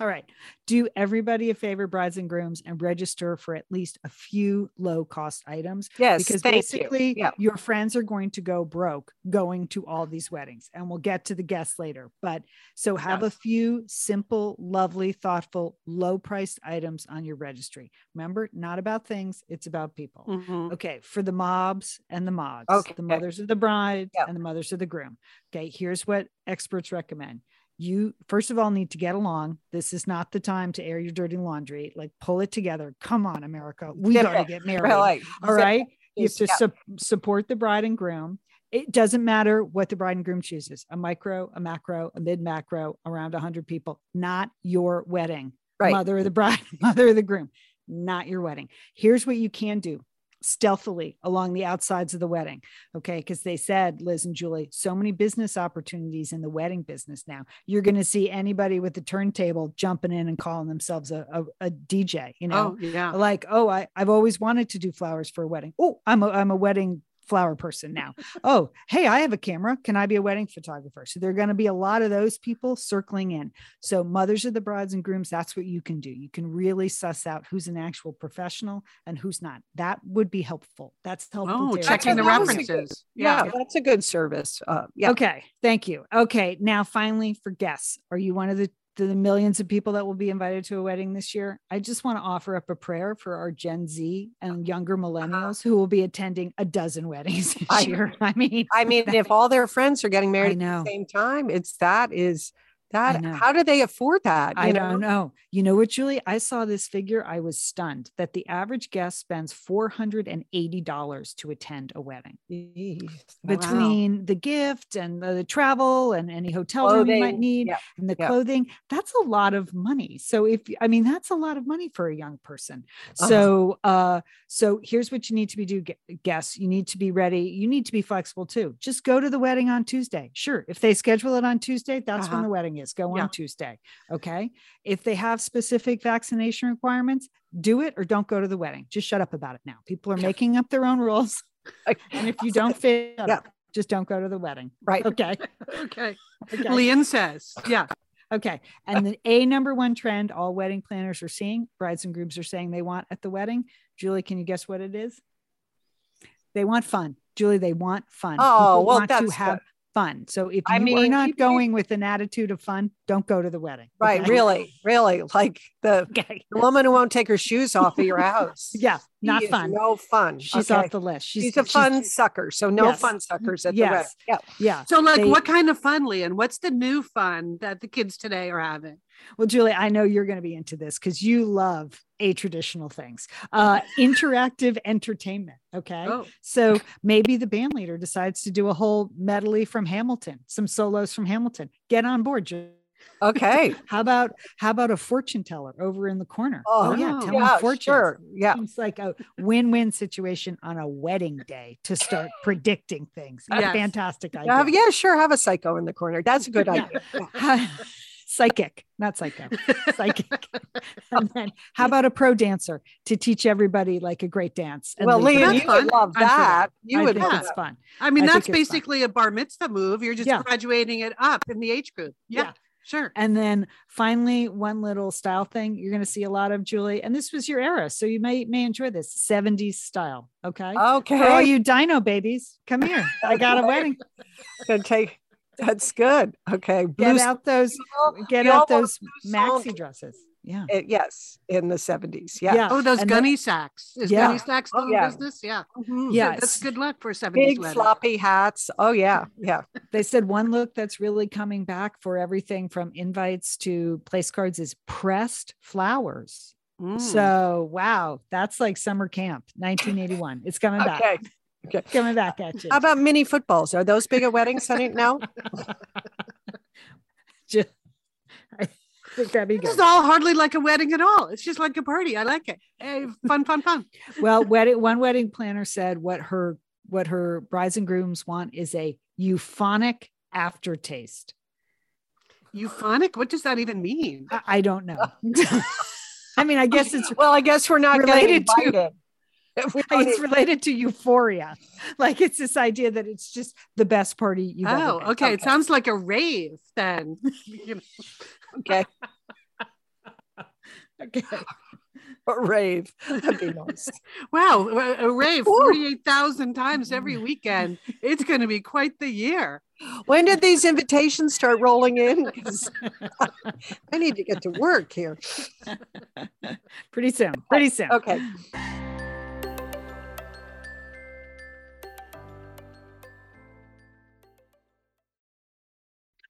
All right. Do everybody a favor, brides and grooms, and register for at least a few low cost items Yes. because basically you. Yeah. your friends are going to go broke going to all these weddings. And we'll get to the guests later. But so have a few simple, lovely, thoughtful, low priced items on your registry. Remember, not about things, it's about people. Mhm. Okay, for the mobs and the mods, Okay. the mothers of the bride Yeah. and the mothers of the groom. Okay, here's what experts recommend. You first of all need to get along. This is not the time to air your dirty laundry. Like pull it together. Come on, America. We got to get married. All right. You have to Yeah. sup- support the bride and groom. It doesn't matter what the bride and groom chooses a micro, a macro, a mid macro, around 100 people, not your wedding. Right. Mother of the bride, [laughs] mother of the groom, not your wedding. Here's what you can do stealthily along the outsides of the wedding. Okay. Because they said, Liz and Julie, so many business opportunities in the wedding business now. You're going to see anybody with the turntable jumping in and calling themselves a, a, a DJ, you oh, know, Oh, yeah. like, oh, I, I've always wanted to do flowers for a wedding. Oh, I'm a, I'm a wedding flower person now. oh, hey, I have a camera. Can I be a wedding photographer? So there are going to be a lot of those people circling in. So mothers of the brides and grooms, that's what you can do. You can really suss out who's an actual professional and who's not. That would be helpful. That's helpful. Oh, checking the everybody. That was a good- references. Yeah, Yeah. that's a good service. Uh, yeah. Okay, thank you. Okay, now finally for guests, are you one of the the millions of people that will be invited to a wedding this year? I just want to offer up a prayer for our Gen Z and younger millennials who will be attending a dozen weddings [laughs] this I- year. I mean, I mean, if all their friends are getting married at the same time, it's that is that. How do they afford that? I you don't know. You know what, Julie? I saw this figure. I was stunned that the average guest spends $480 to attend a wedding Jeez. between the gift and the, the travel and any hotel room you might need yeah, and the yeah. clothing. That's a lot of money. So if I mean that's a lot of money for a young person. Uh-huh. So uh so here's what you need to be do gu- guests. You need to be ready. You need to be flexible too. Just go to the wedding on Tuesday. Sure. If they schedule it on Tuesday, that's when Uh-huh. the wedding is. Go Yeah. on Tuesday. Okay. If they have specific vaccination requirements, do it or don't go to the wedding. Just shut up about it now. People are making up their own rules. [laughs] And if you don't fit, Yeah. up. just don't go to the wedding. Right. Okay. [laughs] Okay. Okay. Lian says, yeah. Okay. And the a number one trend all wedding planners are seeing, brides and grooms are saying they want at the wedding. Julie, can you guess what it is? They want fun. Julie, they want fun. Oh, People well, want to that's have. Fun. So if I you are not going with an attitude of fun, don't go to the wedding. Right. okay? Really, really. Like the, [laughs] Okay. the woman who won't take her shoes off at your house. [laughs] Yeah. Not fun. No fun. She's okay? off the list. She's, She's, a fun sucker. So no Yes. fun suckers at Yes. the wedding. Yeah. Yeah. So, like, They- what kind of fun, Lian? What's the new fun that the kids today are having? Well, Julie, I know you're going to be into this because you love a traditional things, uh, interactive entertainment. Okay. Oh, So maybe the band leader decides to do a whole medley from Hamilton, some solos from Hamilton. Get on board. Ju- Okay. [laughs] How about how about a fortune teller over in the corner? Oh, yeah, oh, telling yeah, fortunes. sure. Yeah. Seems like a win-win situation on a wedding day to start predicting things. A Yes. fantastic idea. Yeah, sure. Have a psycho in the corner. That's a good [laughs] Yeah. [laughs] idea. Psychic, not psycho. [laughs] Psychic. and then how about a pro dancer to teach everybody like a great dance? and Well, lead them Lian, up That's you fun. would love that. You I would think love it's fun. I mean, I that's think fun. basically a bar mitzvah move. You're just Yeah. graduating it up in the age group. Yeah, Yeah. sure. And then finally, one little style thing you're going to see a lot of, Julie, and this was your era, so you may may enjoy this 70s style. Okay. For all you dino babies, come here. I got a [laughs] wedding. Gonna take. That's good. Okay. Get out those, steel, get you out those want maxi dresses. Yeah. uh, yes, in the 70s. Yeah. Oh, those and then- gunny sacks. Is Yeah. gunny sacks still Oh, in yeah. business? Yeah. Mhm. Yeah. That's good luck for a 70s Big wedding. floppy hats. Oh, yeah. Yeah. [laughs] They said one look that's really coming back for everything from invites to place cards is pressed flowers. Mm. So, wow, that's like summer camp 1981. It's coming back. Okay. Coming back at you. How about mini footballs? Are those big at weddings, honey? No? Ju- I think that'd be This is all hardly like a wedding at all. It's just like a party. I like it. Hey, fun, fun, fun. [laughs] Well, wedding, one wedding planner said what her what her brides and grooms want is a euphonic aftertaste. Euphonic? What does that even mean? I, I don't know. [laughs] I mean, I guess it's Well, I guess we're not Related to- invited. If we don't [laughs] it's related to euphoria. Like it's this idea that it's just the best party you've ever Oh, been. okay. It sounds like a rave then. [laughs] You know, okay. [laughs] Okay. A rave. That'd be nice. wow, a a rave 48,000 times every weekend. It's going to be quite the year. When did these invitations start rolling in? I need to get to work here. Pretty soon. Pretty soon. Okay.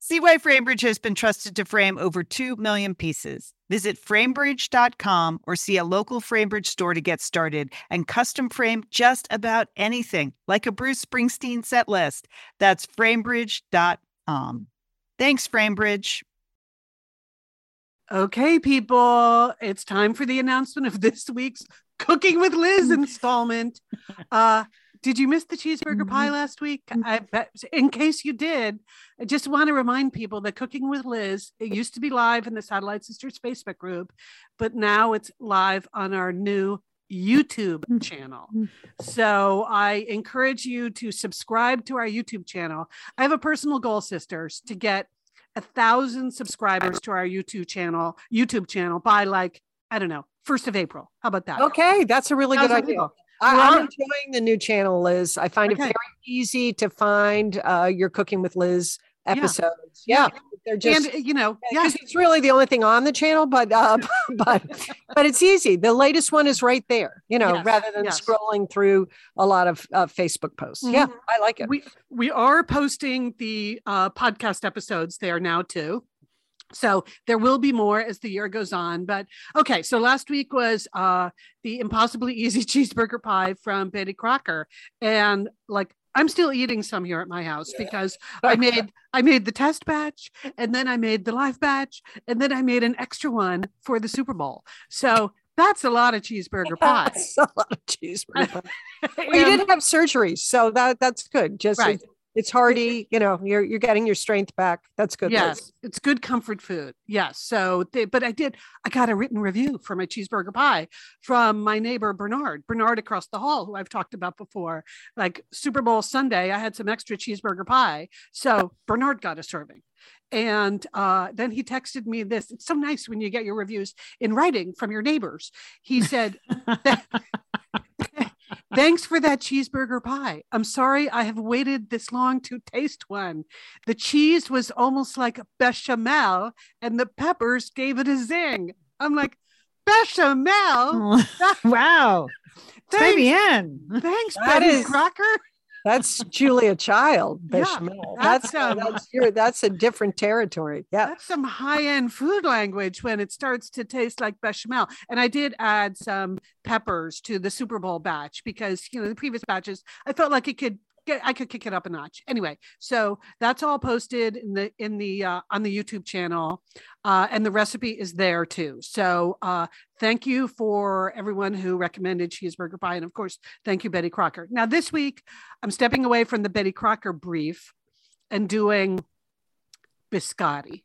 See why FrameBridge has been trusted to frame over 2 million pieces. Visit framebridge.com or see a local FrameBridge store to get started and custom frame just about anything, like a Bruce Springsteen set list. That's framebridge.com. Thanks, FrameBridge. Okay, people, it's time for the announcement of this week's Cooking with Liz installment. Uh, did you miss the cheeseburger pie mm-hmm. last week? Mm-hmm. I bet. In case you did, I just want to remind people that Cooking with Liz it used to be live in the Satellite Sisters Facebook group, but now it's live on our new YouTube mm-hmm. channel. So I encourage you to subscribe to our YouTube channel. I have a personal goal, sisters, to get a thousand subscribers to our YouTube channel, YouTube channel by like, I don't know, first of April. How about that? Okay, that's a really good idea. people. I, I'm enjoying the new channel, Liz. I find it very easy to find uh, your Cooking with Liz episodes. Yeah, they're just and you know, yeah, it's really the only thing on the channel. But uh, [laughs] [laughs] but but it's easy. The latest one is right there. You know, Yes, rather than yes. scrolling through a lot of uh, Facebook posts. Yeah, I like it. we we are posting the uh, podcast episodes there now too. So there will be more as the year goes on. But okay, so last week was uh, the impossibly easy [laughs] cheeseburger pie from Betty Crocker, and like I'm still eating some here at my house because I made I made the test batch, and then I made the live batch, and then I made an extra one for the Super Bowl. So that's a lot of cheeseburger [laughs] pie. That's a lot of cheeseburger. pie. [laughs] Well, you did have surgery, so that that's good. Just Right. It- it's hearty. You know, you're you're getting your strength back. That's good. Liz. Yes, it's good comfort food. Yes. So, they, but I did, I got a written review for my cheeseburger pie from my neighbor Bernard, Bernard across the hall, who I've talked about before. Like Super Bowl Sunday, I had some extra cheeseburger pie. So Bernard got a serving. And uh, then he texted me this. It's so nice when you get your reviews in writing from your neighbors. He said, [laughs] Thanks for that cheeseburger pie. I'm sorry I have waited this long to taste one. The cheese was almost like bechamel, and the peppers gave it a zing. I'm like, bechamel? [laughs] wow. Thanks, Fabienne. thanks That Betty Crocker. That's Julia Child Yeah, bechamel. that's, that's um, that's your that's a different territory. Yeah. That's some high-end food language when it starts to taste like bechamel. And I did add some peppers to the Super Bowl batch because you know the previous batches I felt like it could get I could kick it up a notch. Anyway, so that's all posted in the in the uh, on the YouTube channel, uh, and the recipe is there too. So uh, thank you for everyone who recommended cheeseburger pie, and of course, thank you Betty Crocker. Now this week I'm stepping away from the Betty Crocker brief and doing biscotti.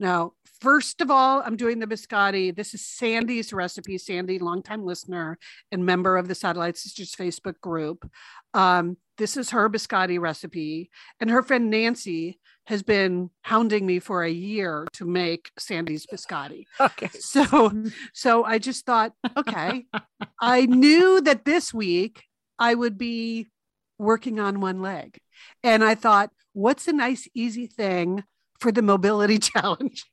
Now, first of all, I'm doing the biscotti. This is Sandy's recipe. Sandy, longtime listener and member of the Satellite Sisters Facebook group. Um, this is her biscotti recipe. And her friend Nancy has been hounding me for a year to make Sandy's biscotti. [laughs] Okay. So, so I just thought, okay, I knew that this week I would be working on one leg. And I thought, what's a nice, easy thing for the mobility [laughs] challenge?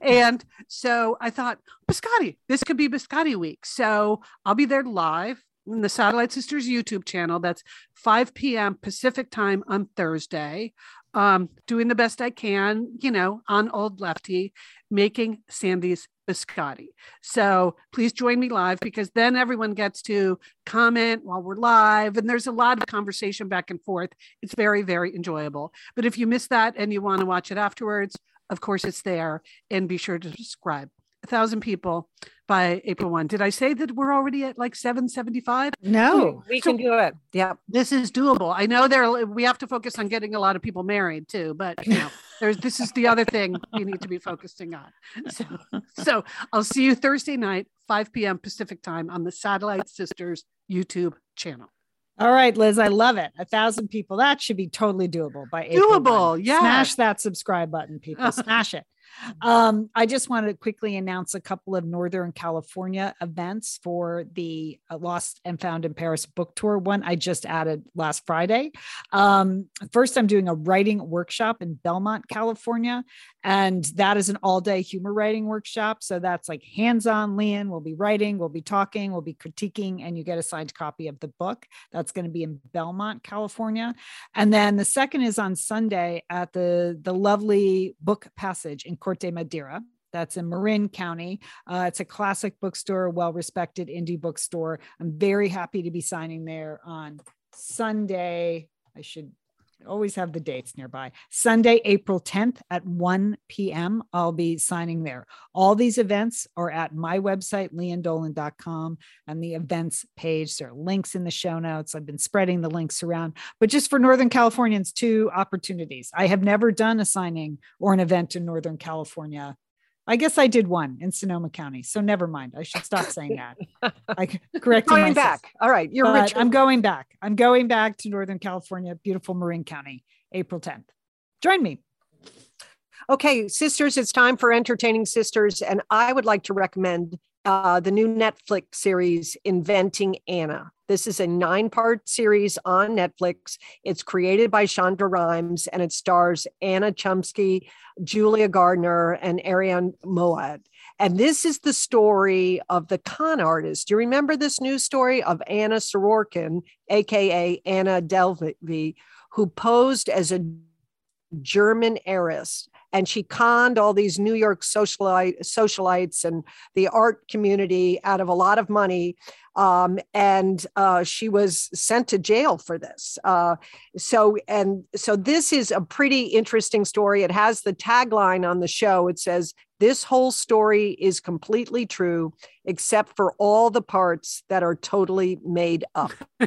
and so I thought, biscotti, this could be biscotti week. So I'll be there live the Satellite Sisters YouTube channel. That's 5 p.m. Pacific time on Thursday. Um, doing the best I can, you know, on Old Lefty, making Sandy's biscotti. So please join me live because then everyone gets to comment while we're live and there's a lot of conversation back and forth. It's very, very enjoyable. But if you miss that and you want to watch it afterwards, of course it's there and be sure to subscribe. A thousand people by April 1. Did I say that we're already at like 775? No. We can do it. Yeah. This is doable. I know there we have to focus on getting a lot of people married too, but you know, there's this is the other thing you need to be focusing on. So, so I'll see you Thursday night, 5 p.m. Pacific time on the Satellite Sisters YouTube channel. All right, Liz, I love it. A thousand people. That should be totally doable by April Doable, 1. yes. Smash that subscribe button, people. [laughs] Smash it. Um, I just wanted to quickly announce a couple of Northern California events for the uh, Lost and Found in Paris book tour. One I just added last Friday. Um, first, I'm doing a writing workshop in Belmont, California, and that is an all day humor writing workshop. So that's like hands on. Leon will be writing, we'll be talking, we'll be critiquing, and you get a signed copy of the book. That's going to be in Belmont, California. And then the second is on Sunday at the, the lovely Book Passage in Corte Madera. That's in Marin County. Uh, it's a classic bookstore, well respected indie bookstore. I'm very happy to be signing there on Sunday. I should always have the dates nearby. Sunday, April 10th at 1 p.m. I'll be signing there. All these events are at my website, liandolan.com, and the events page. There are links in the show notes. I've been spreading the links around. But just for Northern Californians, two opportunities. I have never done a signing or an event in Northern California. I guess I did one in Sonoma County. So never mind. I should stop saying that. [laughs] I correct Going back. All right. You're but rich. I'm going back. I'm going back to Northern California, beautiful Marin County, April 10th. Join me. Okay, sisters, it's time for entertaining sisters. And I would like to recommend uh, the new Netflix series, Inventing Anna. This is a nine part series on Netflix. It's created by Shonda Rhimes and it stars Anna Chlumsky, Julia Garner, and Arian Moayed. And this is the story of the con artist. Do you remember this news story of Anna Sorokin, AKA Anna Delvey, who posed as a German heiress and she conned all these New York socialite, socialites and the art community out of a lot of money. Um, and uh, she was sent to jail for this. Uh, so, and so this is a pretty interesting story. It has the tagline on the show. It says, "This whole story is completely true, except for all the parts that are totally made up." [laughs]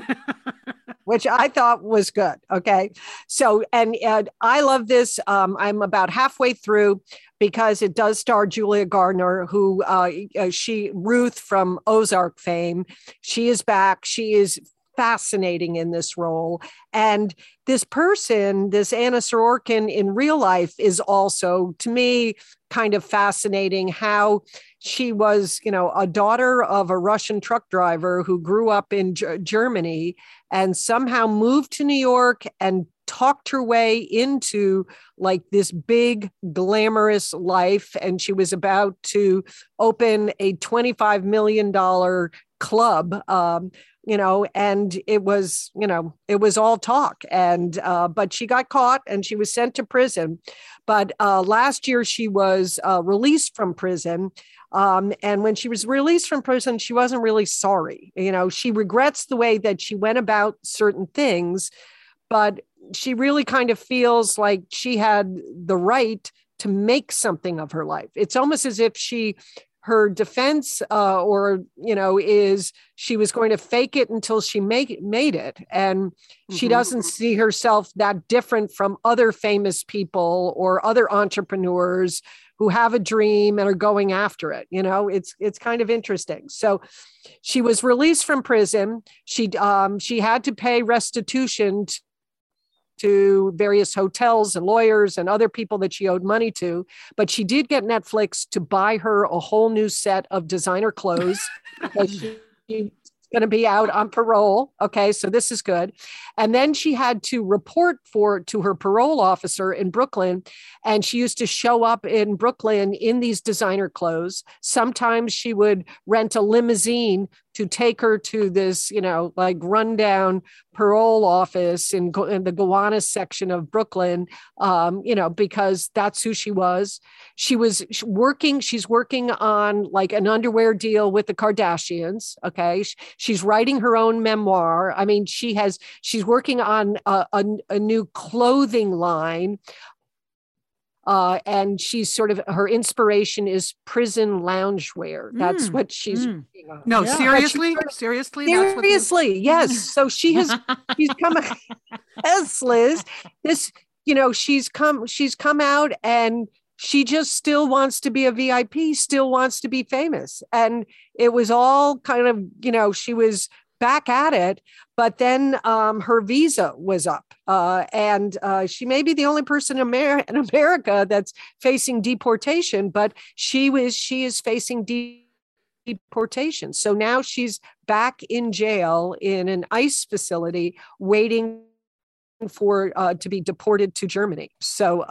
which I thought was good. Okay. So, and, and I love this. Um, I'm about halfway through because it does star Julia Garner, who uh, uh, she, Ruth from Ozark fame. She is back. She is fascinating in this role. And this person, this Anna Sorokin in real life, is also, to me, kind of fascinating how she was, you know, a daughter of a Russian truck driver who grew up in G- Germany and somehow moved to New York and talked her way into like this big glamorous life and she was about to open a 25 million dollar club um, you know and it was you know it was all talk and uh, but she got caught and she was sent to prison but uh, last year she was uh, released from prison um, and when she was released from prison, she wasn't really sorry. You know, she regrets the way that she went about certain things, but she really kind of feels like she had the right to make something of her life. It's almost as if she her defense uh, or you know is she was going to fake it until she make, made it. And mm-hmm. she doesn't see herself that different from other famous people or other entrepreneurs who have a dream and are going after it you know? It's it's kind of interesting. So she was released from prison. She um she had to pay restitution to various hotels and lawyers and other people that she owed money to. But she did get Netflix to buy her a whole new set of designer clothes [laughs] because she going to be out on parole. Okay, so this is good. And then she had to report for to her parole officer in Brooklyn, and she used to show up in Brooklyn in these designer clothes. Sometimes she would rent a limousine to take her to this, you know, like rundown parole office in, in the Gowanus section of Brooklyn, um, you know, because that's who she was. She was working, she's working on like an underwear deal with the Kardashians. Okay. She's writing her own memoir. I mean, she has, she's working on a, a, a new clothing line. Uh, and she's sort of her inspiration is prison loungewear. That's mm, what she's mm. No, yeah. seriously, seriously, seriously, yes. So she has [laughs] she's come. yes, Liz. This, you know, she's come. She's come out and she just still wants to be a VIP. Still wants to be famous, and it was all kind of, you know, she was back at it. But then um, her visa was up, uh, and uh, she may be the only person in, Amer- in America that's facing deportation. But she was she is facing deportation. So now she's back in jail in an ICE facility, waiting for uh, to be deported to Germany. So.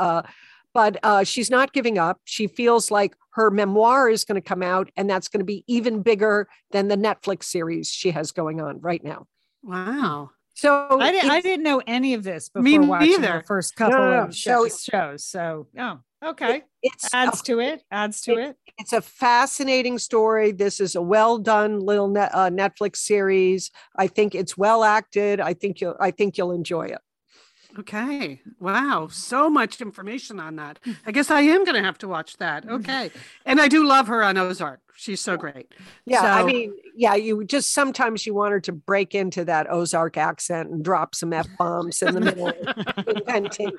But uh, she's not giving up. She feels like her memoir is going to come out, and that's going to be even bigger than the Netflix series she has going on right now. Wow. So I, did, I didn't know any of this before watching the first couple no, no, of shows, so, shows. So, oh, okay. It adds a, to it. Adds to it, it, It's a fascinating story. This is a well done little net, uh, Netflix series. I think it's well acted. I think you'll. I think you'll enjoy it. Okay. Wow. So much information on that. I guess I am going to have to watch that. Mm-hmm. Okay. And I do love her on Ozark. She's so great. Yeah. So, I mean, yeah, you just sometimes you want her to break into that Ozark accent and drop some F bombs in the middle inventing.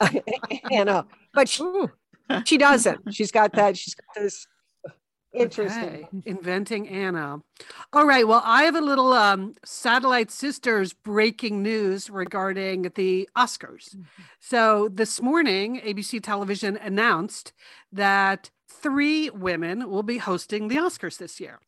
[laughs] [laughs] Anna, but she, she doesn't. She's got that. She's got this Interesting. Okay. Inventing Anna. All right. Well, I have a little um, Satellite Sisters breaking news regarding the Oscars. Mm-hmm. So this morning, ABC television announced that three women will be hosting the Oscars this year.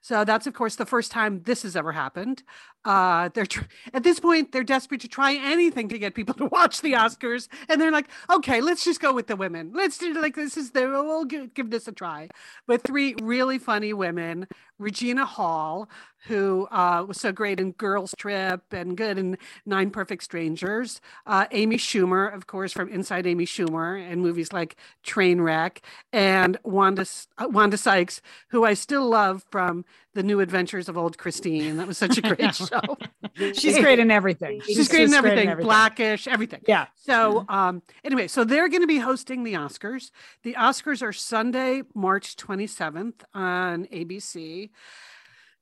So that's, of course, the first time this has ever happened. Uh, they're tr- at this point they're desperate to try anything to get people [laughs] to watch the Oscars, and they're like, okay, let's just go with the women. Let's do like this is the we'll give, give this a try. But three really funny women: Regina Hall, who uh, was so great in Girls Trip and good in Nine Perfect Strangers. Uh, Amy Schumer, of course, from Inside Amy Schumer and movies like Trainwreck, and Wanda uh, Wanda Sykes, who I still love from The New Adventures of Old Christine. That was such a great [laughs] show. [laughs] She's great in everything. She's, great in just everything, Blackish, everything. Yeah. So, um, anyway, so they're going to be hosting the Oscars. The Oscars are Sunday, March 27th on ABC.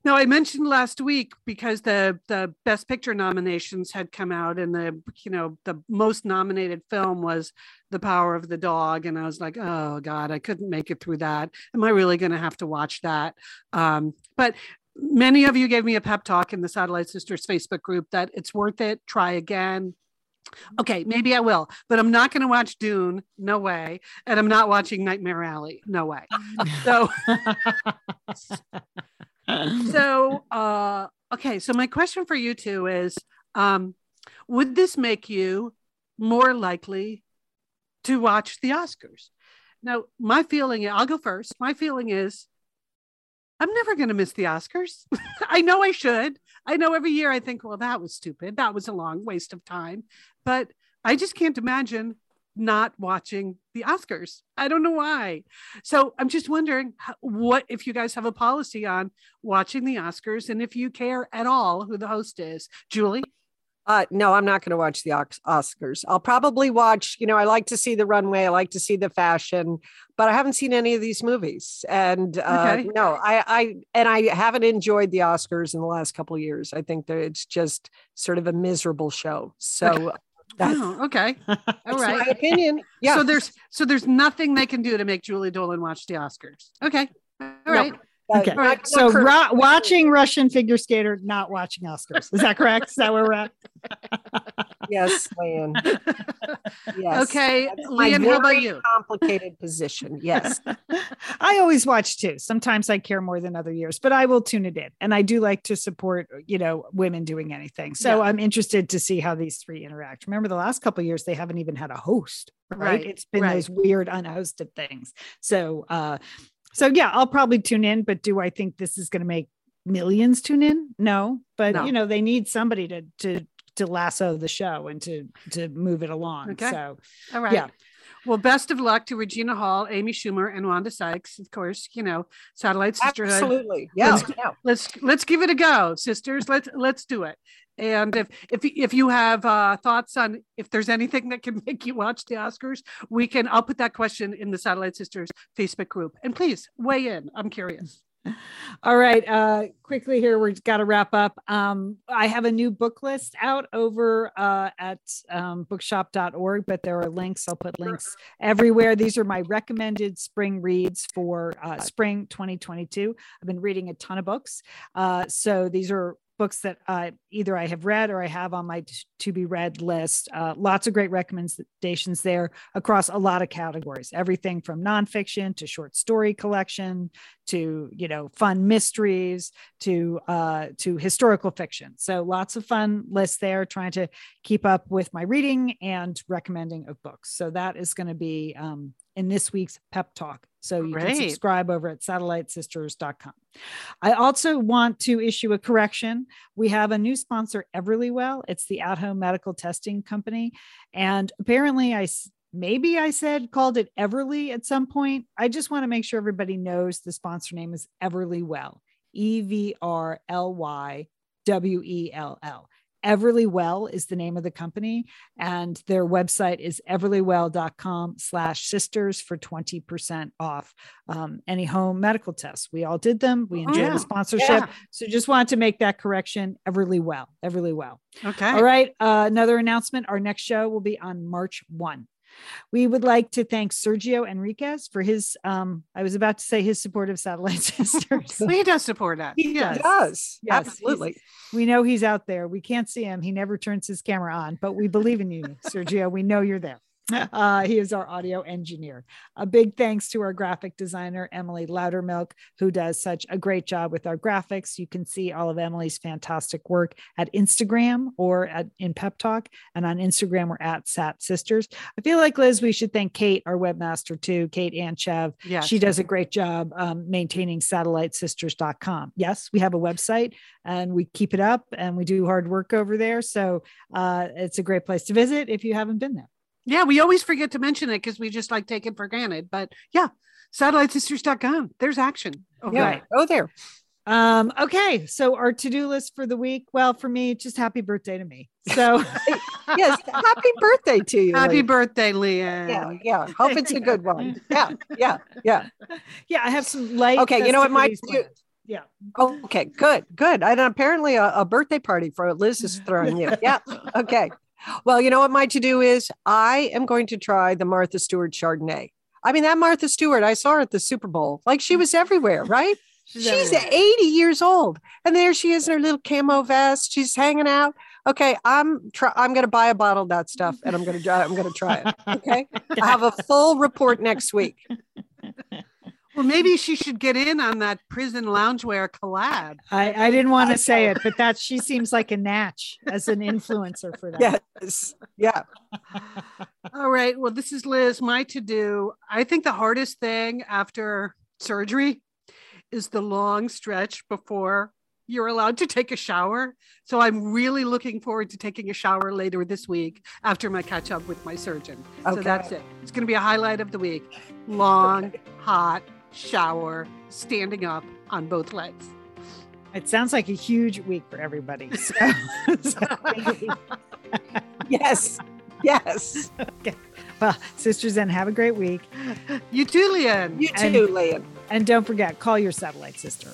Now, I mentioned last week because the the Best Picture nominations had come out, and the you know the most nominated film was The Power of the Dog, and I was like, oh God, I couldn't make it through that. Am I really going to have to watch that? Um, but many of you gave me a pep talk in the Satellite Sisters Facebook group that it's worth it. Try again. Okay, maybe I will, but I'm not going to watch Dune. No way. And I'm not watching Nightmare Alley. No way. So, [laughs] so, uh, okay. So my question for you two is, um, would this make you more likely to watch the Oscars? Now, my feeling, I'll go first. My feeling is I'm never going to miss the Oscars. [laughs] I know I should. I know every year I think, well, that was stupid. That was a long waste of time. But I just can't imagine not watching the Oscars. I don't know why. So I'm just wondering what if you guys have a policy on watching the Oscars and if you care at all who the host is. Julie? Uh, no, I'm not going to watch the Oscars. I'll probably watch, you know, I like to see the runway, I like to see the fashion, but I haven't seen any of these movies. And uh, okay. no, I, I, and I haven't enjoyed the Oscars in the last couple of years. I think that it's just sort of a miserable show. So that's oh, okay. [laughs] All right. My opinion. Yeah. So there's, so there's nothing they can do to make Julie Dolan watch the Oscars. Okay. All right. No. Okay. Right. So ra- watching Russian figure skater, not watching Oscars. Is that correct? Is that where we're at? [laughs] yes, Lian. Yes. Okay. Lian, how about you? Complicated position. Yes. [laughs] I always watch too. Sometimes I care more than other years, but I will tune it in. And I do like to support, you know, women doing anything. So yeah. I'm interested to see how these three interact. Remember the last couple years, they haven't even had a host. Right. right. It's been right. those weird unhosted things. So uh so yeah, I'll probably tune in, but do I think this is going to make millions tune in? No, but no. you know, they need somebody to to to lasso the show and to to move it along. Okay. So all right. Yeah. Well, best of luck to Regina Hall, Amy Schumer, and Wanda Sykes. Of course, you know, Satellite Sisterhood. Absolutely. Yeah. Let's, yeah. let's let's give it a go, sisters. Let's let's do it. And if if if you have uh, thoughts on if there's anything that can [laughs] make you watch the Oscars, we can. I'll put that question in the Satellite Sisters Facebook group, and please weigh in. I'm curious. [laughs] All right, uh, quickly here, we've got to wrap up. Um, I have a new book list out over uh, at um, bookshop.org, but there are links. I'll put links everywhere. These are my recommended spring reads for uh, spring 2022. I've been reading a ton of books. Uh, so these are books that uh, either I have read or I have on my to be read list. Uh, lots of great recommendations there across a lot of categories, everything from nonfiction to short story collection to you know fun mysteries to uh, to historical fiction. So lots of fun lists there, trying to keep up with my reading and recommending of books. So that is going to be um, in this week's pep talk so you Great. can subscribe over at satellitesisters.com. I also want to issue a correction. We have a new sponsor, Everlywell. It's the at home medical testing company. And apparently, I maybe I said called it Everly at some point. I just want to make sure everybody knows the sponsor name is Everlywell, E V R L Y W E L L. Everlywell is the name of the company, and their website is everlywell.com slash sisters for 20% off um, any home medical tests. We all did them. We enjoyed yeah. the sponsorship. Yeah. So just wanted to make that correction. Everlywell, Everlywell. Okay. All right. Uh, another announcement. Our next show will be on March 1. We would like to thank Sergio Enriquez for his, um, I was about to say his support of Satellite [laughs] Sisters. he does support us. He yes. does. Yes, Absolutely. We know he's out there. We can't see him. He never turns his camera on, but we believe in you, Sergio. We know you're there. [laughs] Uh, he is our audio engineer. A big thanks to our graphic designer, Emily Loudermilk, who does such a great job with our graphics. You can see all of Emily's fantastic work at Instagram or at in Pep Talk. And on Instagram, we're at Sat Sisters. I feel like, Liz, we should thank Kate, our webmaster, too, Kate Anchev. Yes. She does a great job um, maintaining satellitesisters.com. Yes, we have a website and we keep it up and we do hard work over there. So uh, it's a great place to visit if you haven't been there. Yeah, we always forget to mention it because we just like take it for granted. But yeah, satellitesisters.com. There's action. over Yeah. there. Oh, there. Um, okay, so our to-do list for the week. Well, for me, it's just happy birthday to me. So [laughs] Yes. Happy birthday to you. Happy Lee. birthday, Leah. Yeah. Yeah. Hope it's a good one. Yeah. Yeah. Yeah. [laughs] yeah, I have some light. Okay, you know what, Mike, festivities you- planned. Yeah. Okay. Good. Good. And apparently a, a birthday party for Liz is throwing you. [laughs] Yeah. Okay. Well, you know what my to do is? I am going to try the Martha Stewart Chardonnay. I mean, that Martha Stewart, I saw her at the Super Bowl. Like she was everywhere, right? [laughs] She's, everywhere. 80 years old. And there she is in her little camo vest. She's hanging out. Okay, I'm try- I'm going to buy a bottle of that stuff and I'm going to I'm going to try it. Okay? [laughs] I have a full report next week. Well, maybe she should get in on that prison loungewear collab. I, I didn't want to say it, but that she seems like a natch as an influencer for that. Yes. Yeah. [laughs] All right. Well, this is Liz. My to do. I think the hardest thing after surgery is the long stretch before you're allowed to take a shower. So I'm really looking forward to taking a shower later this week after my catch up with my surgeon. Okay. So that's it. It's going to be a highlight of the week. Long, hot shower, standing up on both legs. It sounds like a huge week for everybody. So, [laughs] so- Yes. Yes. well, sisters, and have a great week. You too, Lian. You And- too, Lian. And don't forget, call your satellite sister.